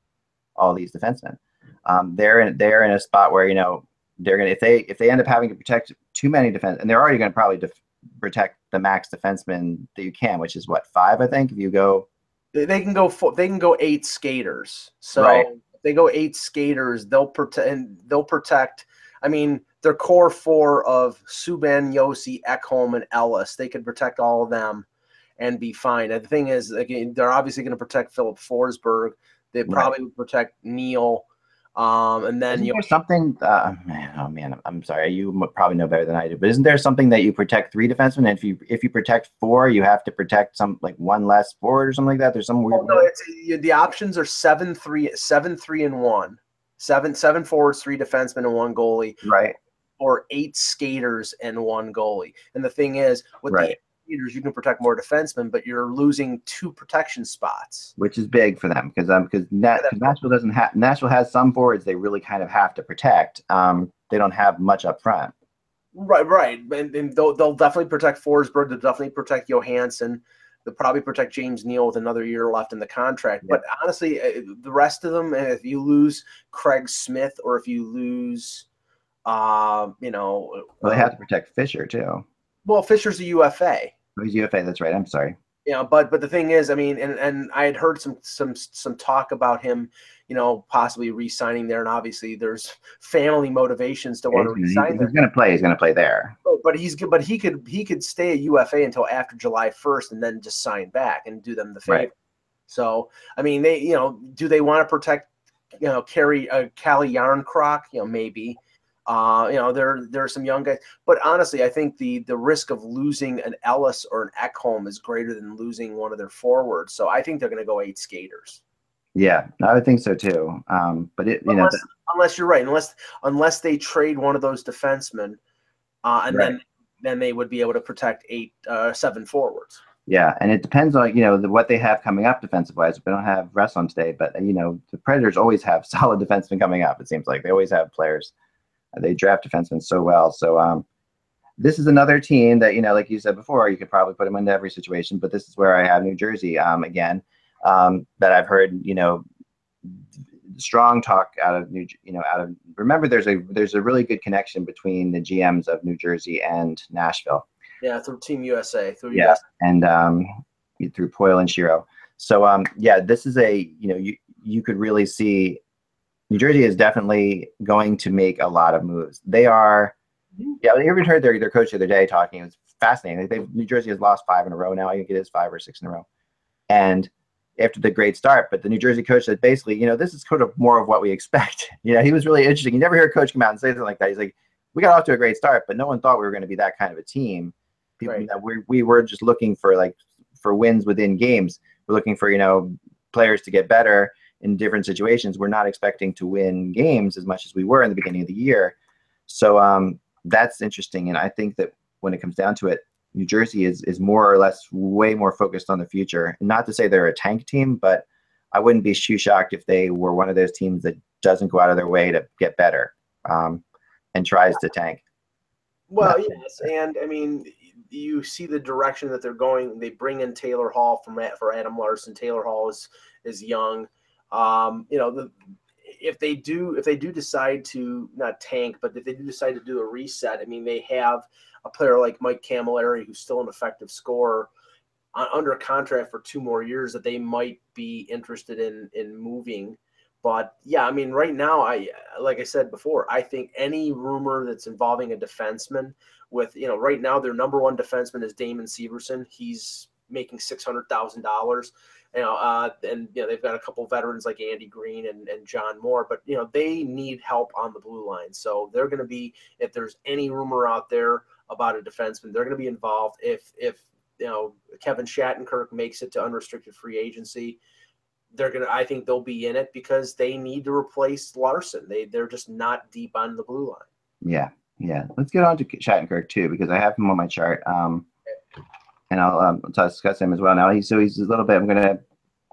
all these defensemen. Um, they're in they're in a spot where you know they're gonna if they if they end up having to protect too many defense, and they're already going to probably def- protect the max defenseman that you can, which is what five I think if you go They, can go four, they can go eight skaters. So Right. if they go eight skaters, they'll protect and they'll protect. I mean, their core four of Subban, Josi, Ekholm, and Ellis. They could protect all of them and be fine. And the thing is, again, they're obviously going to protect Filip Forsberg. They Right. probably would protect Neal. Um, and then you something? Uh, man, oh man, I'm- I'm sorry. You probably know better than I do. But isn't there something that you protect three defensemen? And if you if you protect four, you have to protect some like one less forward or something like that. There's some weird. Oh, no, it's the options are seven, three, seven, three, and one. Seven, seven forwards, three defensemen, and one goalie. right. or eight skaters and one goalie. And the thing is, with Right. the you can protect more defensemen, but you're losing two protection spots. Which is big for them because um because Na- 'cause Nashville doesn't have Nashville has some forwards they really kind of have to protect. Um, they don't have much up front. Right, right. And, and they'll, they'll definitely protect Forsberg. They'll definitely protect Johansen. They'll probably protect James Neal with another year left in the contract. Yeah. But honestly, uh, the rest of them, uh, if you lose Craig Smith or if you lose, um, you know, Well, they uh, have to protect Fisher too. well, Fisher's a UFA. Oh, He's UFA. That's right. I'm sorry. Yeah, but but the thing is i mean and and i had heard some some some talk about him you know possibly re-signing there and obviously there's family motivations to want to He's, re-sign he's going to play. He's going to play there. but, but he's good but he could he could stay at ufa until after july 1st and then just sign back and do them the favor Right. so i mean they you know do they want to protect you know carry uh, Calle Jarnkrok you know maybe uh, you know, there there are some young guys, but honestly, I think the the risk of losing an Ellis or an Ekholm is greater than losing one of their forwards. So I think they're going to go eight skaters, Yeah, I would think so too. Um, but it you know unless, unless you're right, unless unless they trade one of those defensemen, uh, and then then they would be able to protect eight uh, seven forwards. Yeah, and it depends on you know the, what they have coming up defensive wise. We don't have rest on today, but you know the Predators always have solid defensemen coming up. It seems like they always have players. They draft defensemen so well. So um, this is another team that you know, like you said before, you could probably put them into every situation. But this is where I have New Jersey um, again. Um, that I've heard you know strong talk out of New, you know, out of. Remember, there's a there's a really good connection between the GMs of New Jersey and Nashville Yeah, through Team USA, through Yeah. US. and um, through Poile and Shero. So um, yeah, this is a you know you you could really see New Jersey is definitely going to make a lot of moves. They are mm-hmm. yeah. I even heard their their coach the other day talking. It was fascinating. They New Jersey has lost five in a row now. I think it is five or six in a row, and after the great start. But the New Jersey coach said basically, you know, this is sort of more of what we expect. You know, he was really interesting. You never hear a coach come out and say something like that. He's like, we got off to a great start, but no one thought we were going to be that kind of a team. People, Right. that we we were just looking for like for wins within games. We're looking for you know players to get better in different situations. We're not expecting to win games as much as we were in the beginning of the year. So um, that's interesting, and I think that when it comes down to it, New Jersey is is more or less way more focused on the future. Not to say they're a tank team, but I wouldn't be shoe shocked if they were one of those teams that doesn't go out of their way to get better um, and tries to tank. Well, yes, and I mean, you see the direction that they're going. They bring in Taylor Hall from for Adam Larsson. Taylor Hall is is young. Um, you know, the if they do if they do decide to not tank, but if they do decide to do a reset, I mean, they have a player like Mike Cammalleri who's still an effective scorer uh, under contract for two more years that they might be interested in in moving. But yeah, I mean, right now, I like I said before, I think any rumor that's involving a defenseman, with you know, right now their number one defenseman is Damon Severson. He's making six hundred thousand dollars. You know, uh, and you know they've got a couple veterans like Andy Greene and, and John Moore, but you know they need help on the blue line. So they're going to be if there's any rumor out there about a defenseman, they're going to be involved. If if you know Kevin Shattenkirk makes it to unrestricted free agency, they're gonna. I think they'll be in it because they need to replace Larsson. They they're just not deep on the blue line. Yeah, yeah. Let's get on to Shattenkirk too because I have him on my chart. Um, and I'll um, discuss him as well now. So he's a little bit. I'm gonna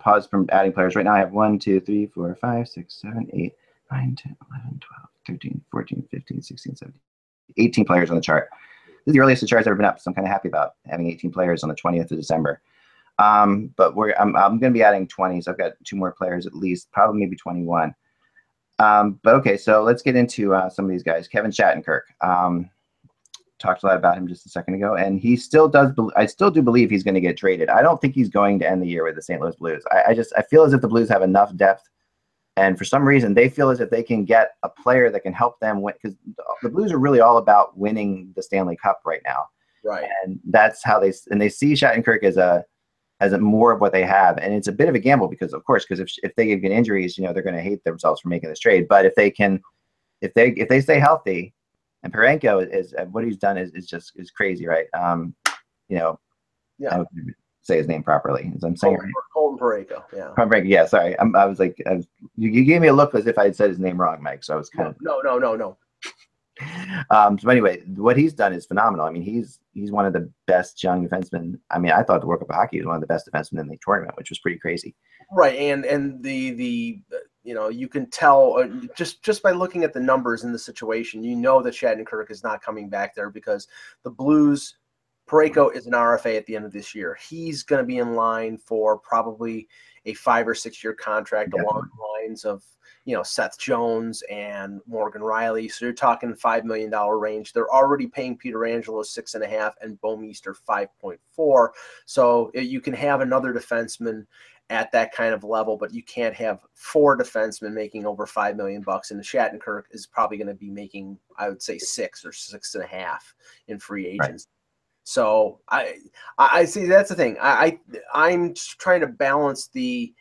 pause from adding players right now. I have 1, 2, 3, 4, 5, 6, 7, 8, 9, 10, 11, 12, 13, 14, 15, 16, 17, 18 players on the chart. This is the earliest the chart's ever been up, so I'm kind of happy about having 18 players on the 20th of December. Um, but we're I'm, I'm going to be adding 20, so I've got two more players at least, probably maybe 21. Um, but okay, so let's get into uh, some of these guys. Kevin Shattenkirk. Um, talked a lot about him just a second ago, and he still does. I still do believe he's going to get traded. I don't think he's going to end the year with the St. Louis Blues. I, I just I feel as if the Blues have enough depth, and for some reason they feel as if they can get a player that can help them win. Because the Blues are really all about winning the Stanley Cup right now, Right. and that's how they and they see Shattenkirk as a as a more of what they have, and it's a bit of a gamble because of course because if if they get injuries, you know they're going to hate themselves for making this trade. But if they can, if they if they stay healthy, and Parenko is, is what he's done is, is just is crazy, right? Um, you know, Yeah. Say his name properly. As I'm saying, Colton, Colton Parayko. Yeah. Parenko. Yeah, sorry. I'm, I was like, I was, you, you gave me a look as if I had said his name wrong, Mike. So I was kind of. No, no, no, no. Um, so anyway, what he's done is phenomenal. I mean, he's he's one of the best young defensemen. I mean, I thought the World Cup of Hockey was one of the best defensemen in the tournament, which was pretty crazy. Right, and and the the uh, you know you can tell uh, just just by looking at the numbers in the situation, you know that Shattenkirk is not coming back there because the Blues. Parayko is an RFA at the end of this year. He's going to be in line for probably a five or six year contract along the lines of you know Seth Jones and Morgan Rielly. So you're talking five million dollar range. They're already paying Pietrangelo six and a half and Bouwmeester five point four. So uh, you can have another defenseman at that kind of level, but you can't have four defensemen making over five million bucks. And the Shattenkirk is probably going to be making, I would say, six or six and a half in free Right. agents. So I, I I see that's the thing. I, I I'm trying to balance the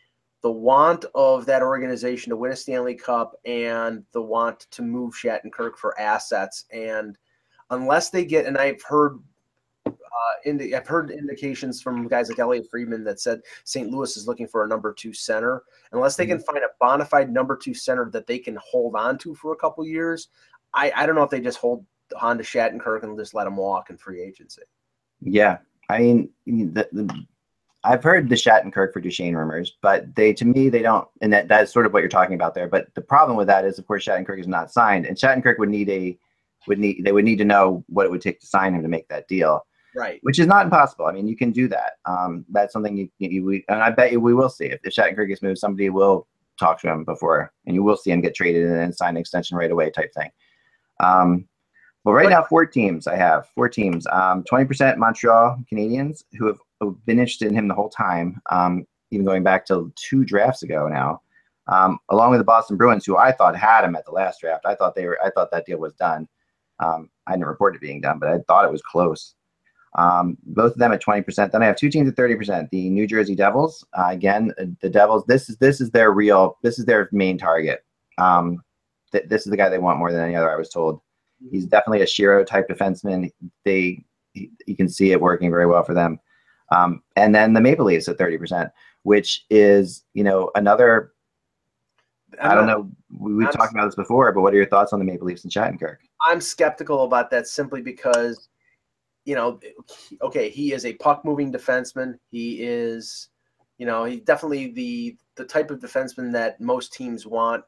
the want of that organization to win a Stanley Cup and the want to move Shattenkirk for assets. And unless they get, and I've heard, uh, indi- I've heard indications from guys like Elliotte Friedman that said St. Louis is looking for a number two center. Unless they can find a bona fide number two center that they can hold on to for a couple years, I, I don't know if they just hold Honda Shattenkirk and just let him walk in free agency. Yeah, I mean, the, the, I've heard the Shattenkirk for Duchene rumors, but they, to me, they don't, and that, that's sort of what you're talking about there. But the problem with that is, of course, Shattenkirk is not signed, and Shattenkirk would need a, would need, they would need to know what it would take to sign him to make that deal, Right. which is not impossible. I mean, you can do that. Um, that's something you, you we, and I bet you we will see if, if Shattenkirk gets moved, somebody will talk to him before, and you will see him get traded and then sign an extension right away, type thing. Um, but right now, four teams. I have four teams. Um, 20% Montreal Canadiens, who have been interested in him the whole time, um, even going back to two drafts ago now. Um, along with the Boston Bruins, who I thought had him at the last draft. I thought they were. I thought that deal was done. Um, I didn't report it being done, but I thought it was close. Um, both of them at 20%. Then I have two teams at 30%. The New Jersey Devils. Uh, again, uh, the Devils. This is this is their real. This is their main target. Um, th- this is the guy they want more than any other. I was told. He's definitely a Shero type defenseman. They you can see it working very well for them. Um, and then the Maple Leafs at 30%, which is, you know, another. I don't know. We, have talked about this before, but what are your thoughts on the Maple Leafs and Shattenkirk? I'm skeptical about that simply because, you know, okay, he is a puck moving defenseman. He is, you know, he definitely the the type of defenseman that most teams want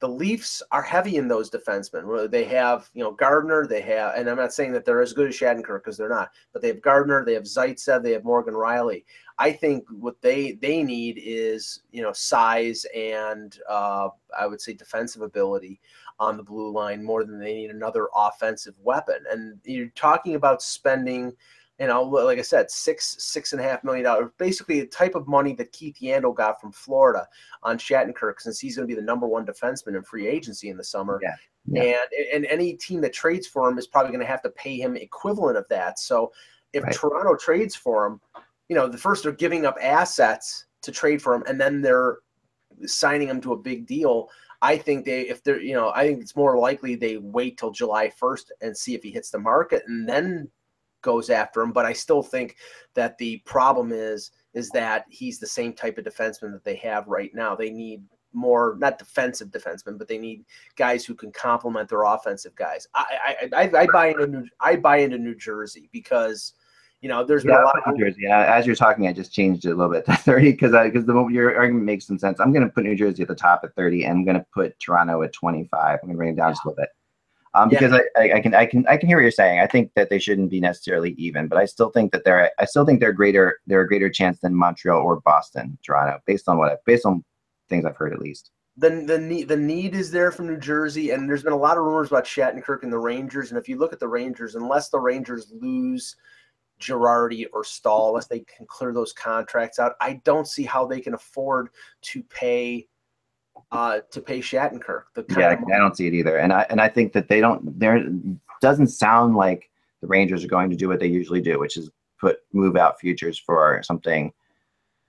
the Leafs are heavy in those defensemen. They have, you know, Gardiner. They have, and I'm not saying that they're as good as Shattenkirk because they're not, but they have Gardiner. They have Zaitsev. They have Morgan Rielly. I think what they they need is, you know, size and uh, I would say defensive ability on the blue line more than they need another offensive weapon. And you're talking about spending you know, like I said, six six and a half million dollars, basically the type of money that Keith Yandle got from Florida on Shattenkirk, since he's going to be the number one defenseman in free agency in the summer. Yeah. yeah. And and any team that trades for him is probably going to have to pay him equivalent of that. So if right. Toronto trades for him, you know, the first they're giving up assets to trade for him, and then they're signing him to a big deal. I think they, if they're, you know, I think it's more likely they wait till July 1st and see if he hits the market and then goes after him. But I still think that the problem is is that he's the same type of defenseman that they have right now. They need more not defensive defensemen, but they need guys who can complement their offensive guys. I I, I, I buy into New, I buy into New Jersey because you know there's yeah, been a lot of New Jersey. As you're talking, I just changed it a little bit to 30 because because the your argument makes some sense. I'm going to put New Jersey at the top at 30, and I'm going to put Toronto at 25. I'm going to bring it down yeah. just a little bit um, because yeah. I, I, can I can I can hear what you're saying. I think that they shouldn't be necessarily even, but I still think that they're I still think they're greater they're a greater chance than Montreal or Boston, Toronto, based on what I, based on things I've heard at least. The, the need the need is there from New Jersey, and there's been a lot of rumors about Shattenkirk and the Rangers. And if you look at the Rangers, unless the Rangers lose Girardi or Staal, unless they can clear those contracts out, I don't see how they can afford to pay uh, to pay Shattenkirk. The yeah, I don't see it either, and I and I think that they don't. There doesn't sound like the Rangers are going to do what they usually do, which is put move out futures for something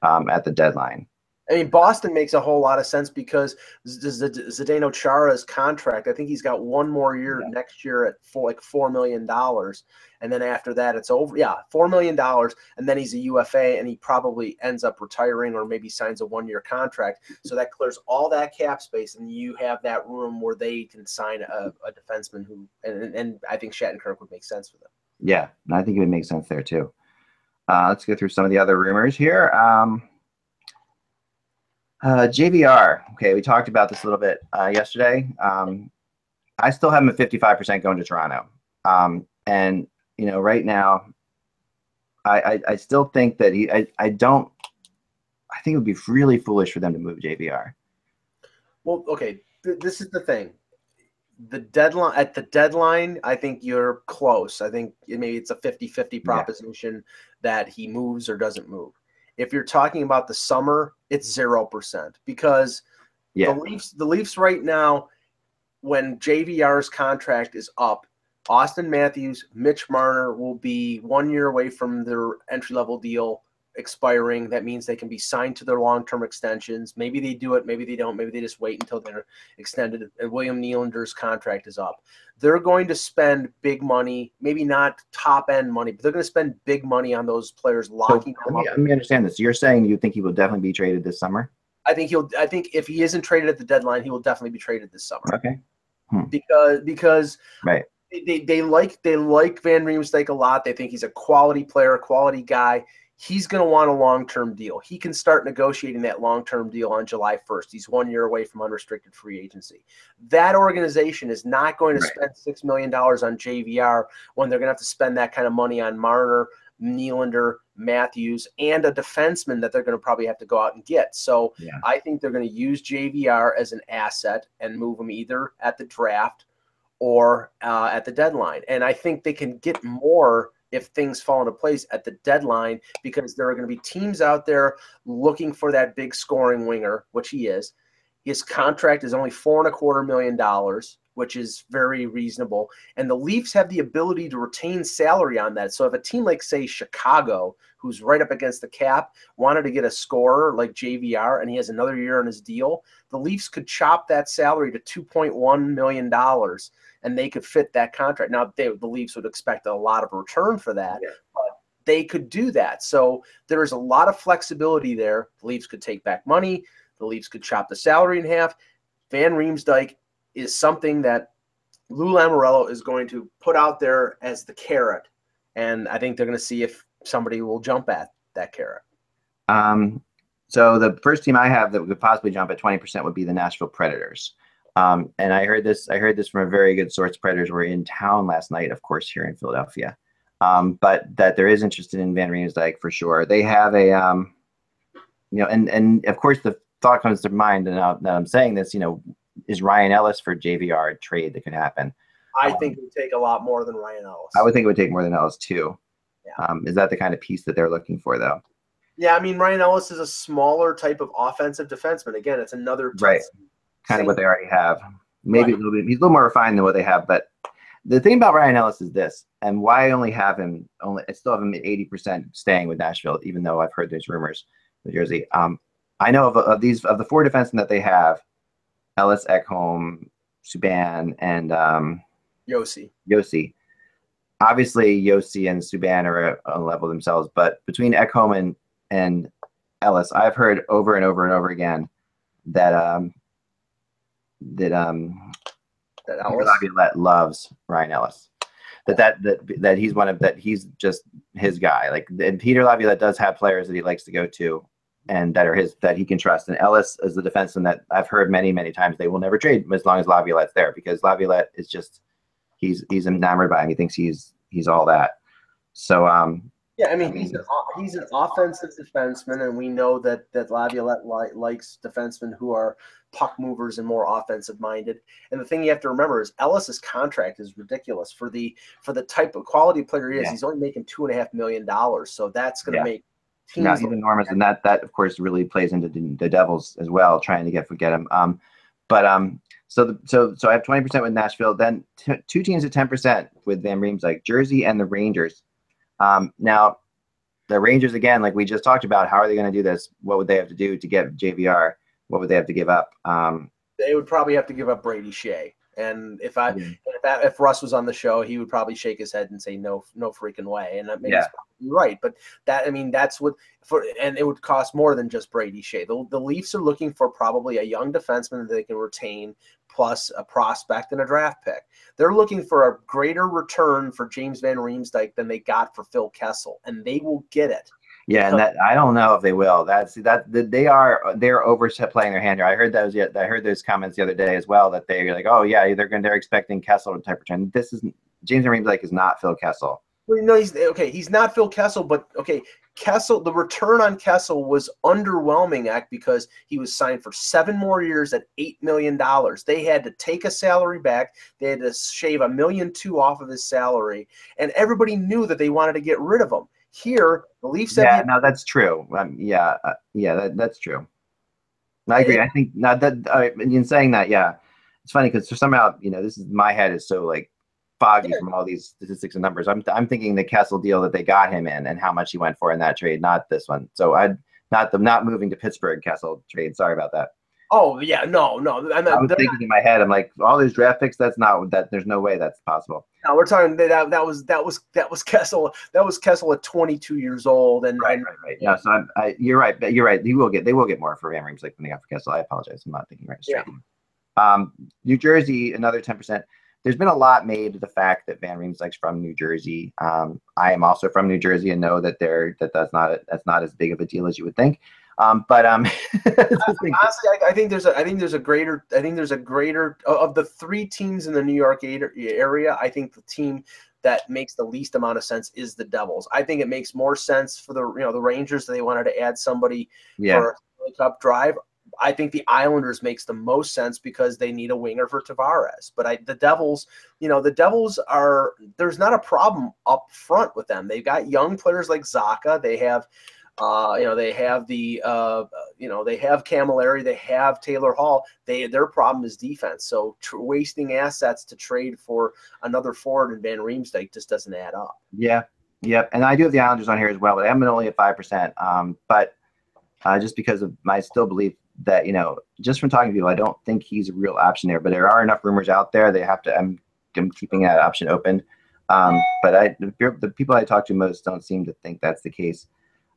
um, at the deadline. I mean, Boston makes a whole lot of sense because Zdeno Chara's contract. I think he's got one more year yeah. next year at four, like four million dollars, and then after that it's over. Yeah, four million dollars, and then he's a UFA, and he probably ends up retiring or maybe signs a one-year contract. So that clears all that cap space, and you have that room where they can sign a, a defenseman who, and, and I think Shattenkirk would make sense for them. Yeah, I think it would make sense there too. Uh, let's go through some of the other rumors here. Um, uh, JVR. Okay, we talked about this a little bit uh, yesterday. Um, I still have him at 55% going to Toronto. Um, and, you know, right now, I, I, I, still think that he, I, I don't, I think it would be really foolish for them to move JVR. Well, okay, th- this is the thing. The deadline at the deadline, I think you're close. I think maybe it's a 50 50 proposition yeah. that he moves or doesn't move. If you're talking about the summer, it's zero percent because yeah. the Leafs, the Leafs right now, when JVR's contract is up, Auston Matthews, Mitch Marner will be one year away from their entry level deal expiring. That means they can be signed to their long term extensions. Maybe they do it, maybe they don't. Maybe they just wait until they're extended. And William Nylander's contract is up. They're going to spend big money, maybe not top end money, but they're going to spend big money on those players, locking so, them let me, up. Let me understand this. You're saying you think he will definitely be traded this summer? I think he'll. I think if he isn't traded at the deadline, he will definitely be traded this summer. Okay. Hmm. Because because right. They, they like they like Van Riemsdyk a lot. They think he's a quality player, a quality guy he's going to want a long term deal. He can start negotiating that long term deal on July 1st. He's one year away from unrestricted free agency. That organization is not going to right. spend $6 million on JVR when they're going to have to spend that kind of money on Marner, Nylander, Matthews, and a defenseman that they're going to probably have to go out and get. So yeah. I think they're going to use JVR as an asset and move him either at the draft or uh, at the deadline. And I think they can get more if things fall into place at the deadline because there are going to be teams out there looking for that big scoring winger, which he is. His contract is only four and a quarter million dollars, which is very reasonable. And the Leafs have the ability to retain salary on that. So if a team like, say, Chicago, who's right up against the cap, wanted to get a scorer like JVR and he has another year on his deal, the Leafs could chop that salary to $2.1 million and they could fit that contract. Now, they, the Leafs would expect a lot of return for that, Yeah. but they could do that. So there is a lot of flexibility there. The Leafs could take back money. The Leafs could chop the salary in half. Van Riemsdyk is something that Lou Lamoriello is going to put out there as the carrot, and I think they're going to see if somebody will jump at that carrot. Um, so the first team I have that would possibly jump at 20% would be the Nashville Predators. Um, and I heard this, I heard this from a very good source. Predators were in town last night, of course, here in Philadelphia. Um, but that there is interest in Van Riemsdyk for sure. They have a, um, you know, and and of course the thought comes to mind, and now that I'm saying this, you know, is Ryan Ellis for JVR a trade that could happen? I think it would take a lot more than Ryan Ellis. I would think it would take more than Ellis too. Yeah. Um, is that the kind of piece that they're looking for though? yeah, I mean Ryan Ellis is a smaller type of offensive defenseman. Again, it's another Right. Kind of what they already have. Maybe Right. a little bit. He's a little more refined than what they have. But the thing about Ryan Ellis is this, and why I only have him only I still have him at eighty percent staying with Nashville, even though I've heard there's rumors with Jersey. Um, I know of, of these of the four defensemen that they have, Ellis, Ekholm, Subban, and um, Josi. Josi. Obviously, Josi and Subban are on level themselves, but between Ekholm and, and Ellis, I've heard over and over and over again that um, that um, That Ellis. Laviolette loves Ryan Ellis. That, that that that he's one of that he's just his guy. Like and Peter Laviolette does have players that he likes to go to and that are his that he can trust. And Ellis is the defenseman that I've heard many, many times they will never trade as long as Laviolette's there because Laviolette is just he's he's enamored by him. He thinks he's he's all that. So um Yeah, I mean he's an he's an offensive defenseman, and we know that that Laviolette li- likes defensemen who are puck movers and more offensive minded. And the thing you have to remember is Ellis's contract is ridiculous for the for the type of quality player he is. Yeah. He's only making two and a half million dollars, so that's going to Yeah. make teams. no, he's enormous, and that that of course really plays into the, the Devils as well, trying to get forget him. Um, but um, so the, so so I have twenty percent with Nashville, then t- two teams at ten percent with Van Riemsdyk Jersey and the Rangers. Um, now the Rangers again, like we just talked about, how are they going to do this? What would they have to do to get JVR? What would they have to give up? Um, they would probably have to give up Brady Skjei. And if I Yeah. if, that, if Russ was on the show, he would probably shake his head and say no, no freaking way. And that maybe Yeah. probably right, but that I mean that's what for and it would cost more than just Brady Skjei. The, the Leafs are looking for probably a young defenseman that they can retain plus a prospect and a draft pick. They're looking for a greater return for James Van Riemsdyk than they got for Phil Kessel, and they will get it. yeah, and that I don't know if they will. That's that, they are they're overplaying their hand here. I heard those yet. I heard those comments the other day as well that they're like, oh yeah, they're going they're expecting Kessel to type return. This is James Van Riemsdyk is not Phil Kessel. Well, no, he's okay. He's not Phil Kessel, but okay, Kessel. The return on Kessel was underwhelming, act because he was signed for seven more years at eight million dollars. They had to take a salary back. They had to shave a million two off of his salary, and everybody knew that they wanted to get rid of him. Here, the Leafs Yeah, the- no, that's true. Um, yeah, uh, yeah, that, that's true. I agree. I think not that uh, in saying that, yeah, it's funny because somehow you know this is my head is so like foggy Yeah. from all these statistics and numbers. I'm I'm thinking the Kessel deal that they got him in and how much he went for in that trade, not this one. So I not the not moving to Pittsburgh Kessel trade. Sorry about that. Oh yeah, no, no. I'm I not, was they're thinking in my head, I'm like all these draft picks. That's not that. There's no way that's possible. No, we're talking that, that was that was that was Kessel. That was Kessel at 22 years old, and, Right, right, right. No, so I'm, I, you're right. But you're right. He will get. They will get more for Van Riemsdyk when they got for Kessel. I apologize. I'm not thinking right straight. Um, New Jersey, another ten percent. There's been a lot made of the fact that Van Riemsdyk's from New Jersey. Um, I am also from New Jersey and know that they're that that's not that's not as big of a deal as you would think. Um, but um, honestly, I, I think there's a I think there's a greater I think there's a greater of the three teams in the New York area. I think the team that makes the least amount of sense is the Devils. I think it makes more sense for the you know the Rangers. That they wanted to add somebody yeah, for a Cup drive. I think the Islanders makes the most sense because they need a winger for Tavares. But I, the Devils, you know, the Devils are there's not a problem up front with them. They've got young players like Zacha. They have Uh, you know, they have the uh, you know they have Cammalleri, they have Taylor Hall. They their problem is defense. So tr- wasting assets to trade for another forward in Van Riemsdyk just doesn't add up. Yeah, yep. And I do have the Islanders on here as well, but I'm only at five percent. Um, but uh, just because of my still belief that you know, just from talking to people, I don't think he's a real option there. But there are enough rumors out there. They have to. I'm, I'm keeping that option open. Um, but I, the, the people I talk to most don't seem to think that's the case.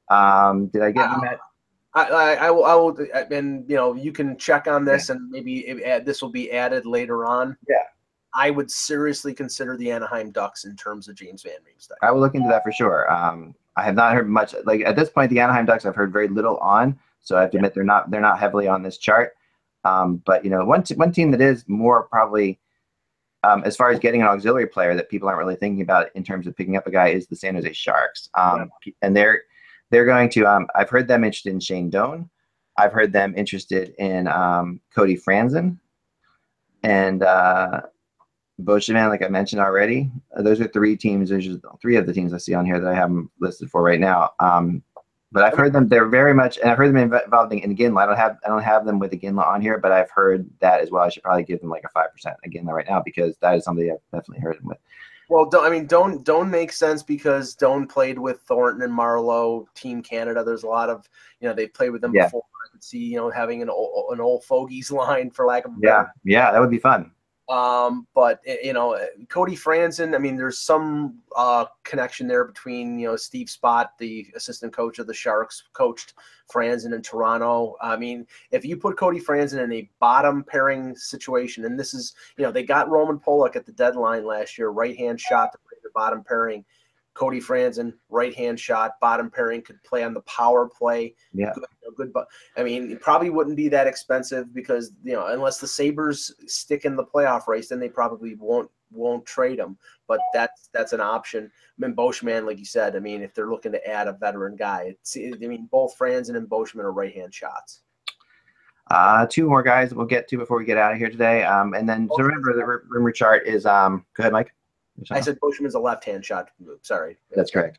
Um, did I get Uh, that? I, I, I will, I will, and you know, you can check on this, and maybe it, add- this will be added later on. Yeah. I would seriously consider the Anaheim Ducks in terms of James Van Riemsdyk. I will look into that for sure. Um, I have not heard much. Like at this point, the Anaheim Ducks I've heard very little on, so I have to admit they're not they're not heavily on this chart. Um, but you know, one one team that is more probably um, as far as getting an auxiliary player that people aren't really thinking about in terms of picking up a guy is the San Jose Sharks. Um, And they're they're going to. Um, I've heard them interested in Shane Doan. I've heard them interested in um, Cody Franson and uh, Boscheman, like I mentioned already. Those are three teams. There's just three of the teams I see on here that I haven't listed for right now. But I've heard them. They're very much, and I've heard them inv- involved in, in Iginla. I don't have I don't have them with the Iginla on here, but I've heard that as well. I should probably give them like a five percent Iginla right now because that is somebody I've definitely heard them with. Well, don't, I mean, don't don't make sense because Doan played with Thornton and Marleau, Team Canada. There's a lot of you know they've played with them Yeah. before. I could see you know having an old, an old fogies line for lack of a Yeah, yeah, that would be fun. Um, but eh, you know, Cody Franson, I mean, there's some uh, connection there between you know Steve Spott, the assistant coach of the Sharks, coached Franson in Toronto. I mean, if you put Cody Franson in a bottom pairing situation, and this is you know they got Roman Polak at the deadline last year, right hand shot to play the bottom pairing. Cody Franson, right hand shot, bottom pairing could play on the power play. Yeah. Good, you know, good but I mean, it probably wouldn't be that expensive because you know, unless the Sabres stick in the playoff race, then they probably won't won't trade him. But that's that's an option. I mean, Boschman, like you said, I mean, if they're looking to add a veteran guy, it's, I mean, both Franson and Boschman are right hand shots. Uh, two more guys that we'll get to before we get out of here today. Um, and then so remember the ru- rumor chart is um. Go ahead, Mike. I said Boschman's a left hand shot move. Sorry. That's correct.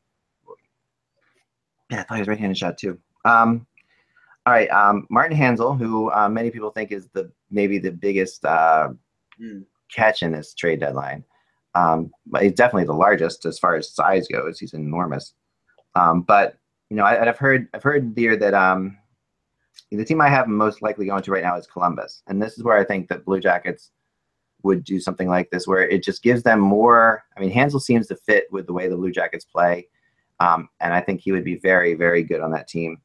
Yeah, I thought he was right-handed shot too. Um, all right, um, Martin Hanzal, who uh, many people think is the maybe the biggest uh, Mm. catch in this trade deadline. Um, but he's definitely the largest as far as size goes. He's enormous. Um, but you know, I, I've heard I've heard here that um, the team I have most likely going to right now is Columbus, and this is where I think that Blue Jackets would do something like this, where it just gives them more. I mean, Hanzal seems to fit with the way the Blue Jackets play, um, and I think he would be very, very good on that team.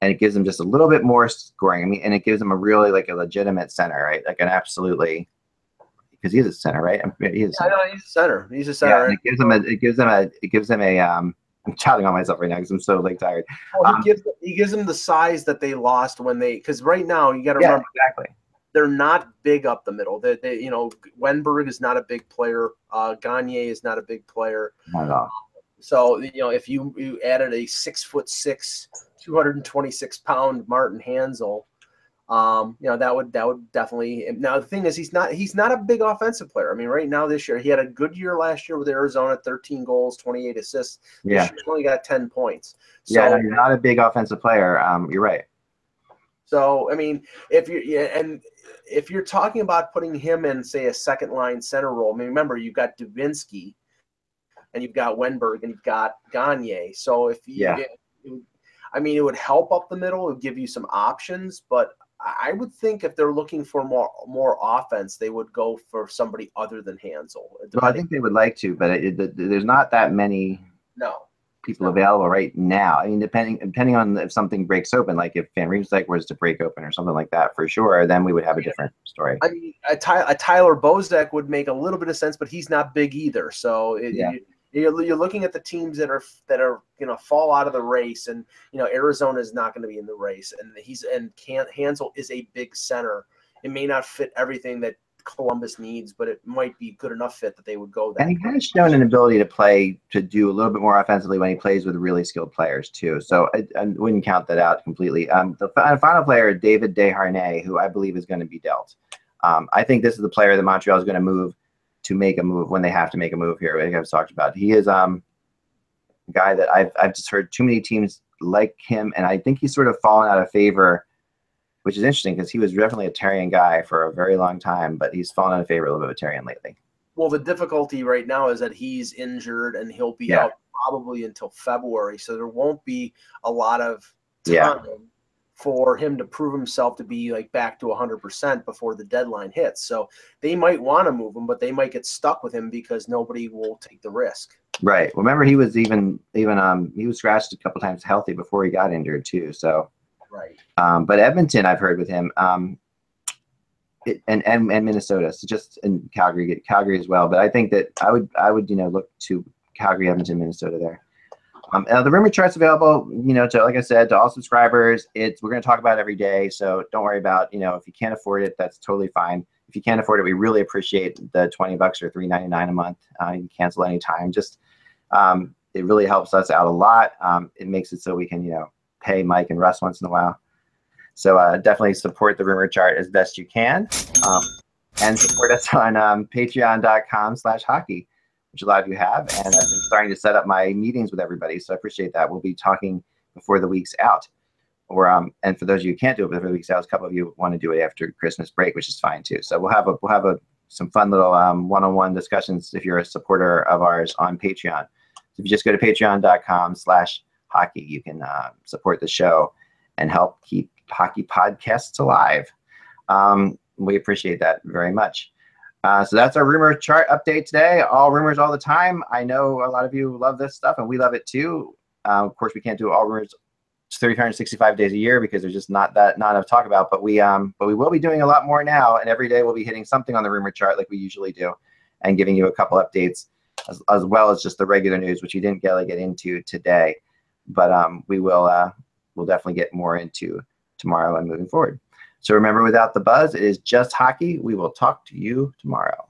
And it gives them just a little bit more scoring. I mean, and it gives them a really like a legitimate center, right? Like an absolutely because he's a center, right? I mean, he is. a center. know he's a center. He's a Yeah, center. and it gives them a. It gives them a. It gives them a. Um, I'm shouting on myself right now because I'm so like tired. Well, um, he gives he gives them the size that they lost when they because right now you got to Yeah, remember exactly. They're not big up the middle. They, they you know Wennberg is not a big player. Uh, Gagner is not a big player. Not. So you know if you you added a six foot six, two hundred and twenty six pound Martin Hanzal, um, you know that would that would definitely. Now the thing is he's not he's not a big offensive player. I mean right now this year he had a good year last year with Arizona, thirteen goals, twenty eight assists. Yeah. year he only got ten points. So, yeah, no, you're not a big offensive player. Um, you're right. So I mean, if you're yeah, and if you're talking about putting him in, say, a second line center role, I mean, remember you've got Dubinsky, and you've got Wennberg, and you've got Gagner. So if you, Yeah. it I mean, it would help up the middle. It would give you some options, but I I would think if they're looking for more more offense, they would go for somebody other than Hanzal. Well, I think they would like to, but it, it, there's not that many no. People available right now. I mean, depending depending on if something breaks open, like if Van Riemsdyk was to break open or something like that, for sure, then we would have a different story. I mean, a, Ty, a Tyler Bozak would make a little bit of sense, but he's not big either. So it, Yeah. you, you're, you're looking at the teams that are that are you know fall out of the race, and you know Arizona is not going to be in the race, and he's and can't Hanzal is a big center. It may not fit everything that Columbus needs, but it might be good enough fit that they would go there. And he has shown an ability to play to do a little bit more offensively when he plays with really skilled players too. So I, I wouldn't count that out completely. Um, the final player, David Desharnais, who I believe is going to be dealt. Um, I think this is the player that Montreal is going to move to make a move when they have to make a move here. Like I've talked about, he is um, a guy that I've I've just heard too many teams like him, and I think he's sort of fallen out of favor, which is interesting because he was definitely a Therrien guy for a very long time, but he's fallen out of favor of a little bit with Therrien lately. Well, the difficulty right now is that he's injured and he'll be Yeah. out probably until February, so there won't be a lot of time Yeah. for him to prove himself to be like back to 100% before the deadline hits. So they might want to move him, but they might get stuck with him because nobody will take the risk. Right. Remember he was even even um he was scratched a couple times healthy before he got injured too. So, Right. um, but Edmonton, I've heard with him, um, it, and and and Minnesota, so just in Calgary, Calgary as well. But I think that I would I would you know look to Calgary, Edmonton, Minnesota there. Um, the rumor chart's available, you know, to like I said, to all subscribers. It's we're going to talk about every day, so don't worry about you know if you can't afford it, that's totally fine. If you can't afford it, we really appreciate the twenty bucks or three ninety nine a month. Uh, you can cancel anytime. Just um, it really helps us out a lot. Um, it makes it so we can you know pay Mike and Russ once in a while. So uh, definitely support the rumor chart as best you can, um, and support us on um, Patreon.com/slash hockey which a lot of you have. And I've been starting to set up my meetings with everybody. So I appreciate that. We'll be talking before the week's out. Or um, and for those of you who can't do it before the week's out, a couple of you want to do it after Christmas break, which is fine too. So we'll have a we'll have a some fun little um, one-on-one discussions if you're a supporter of ours on Patreon. So if you just go to patreon.com slash hockey, you can uh, support the show and help keep hockey podcasts alive. Um, we appreciate that very much. Uh, so that's our rumor chart update today. All rumors all the time. I know a lot of you love this stuff, and we love it too. Uh, of course, we can't do all rumors 365 days a year because there's just not that not enough to talk about. But we um, but we will be doing a lot more now, and every day we'll be hitting something on the rumor chart like we usually do, and giving you a couple updates as, as well as just the regular news, which we didn't really get into today. But um, we will uh, we'll definitely get more into tomorrow and moving forward. So remember, without the buzz, it is just hockey. We will talk to you tomorrow.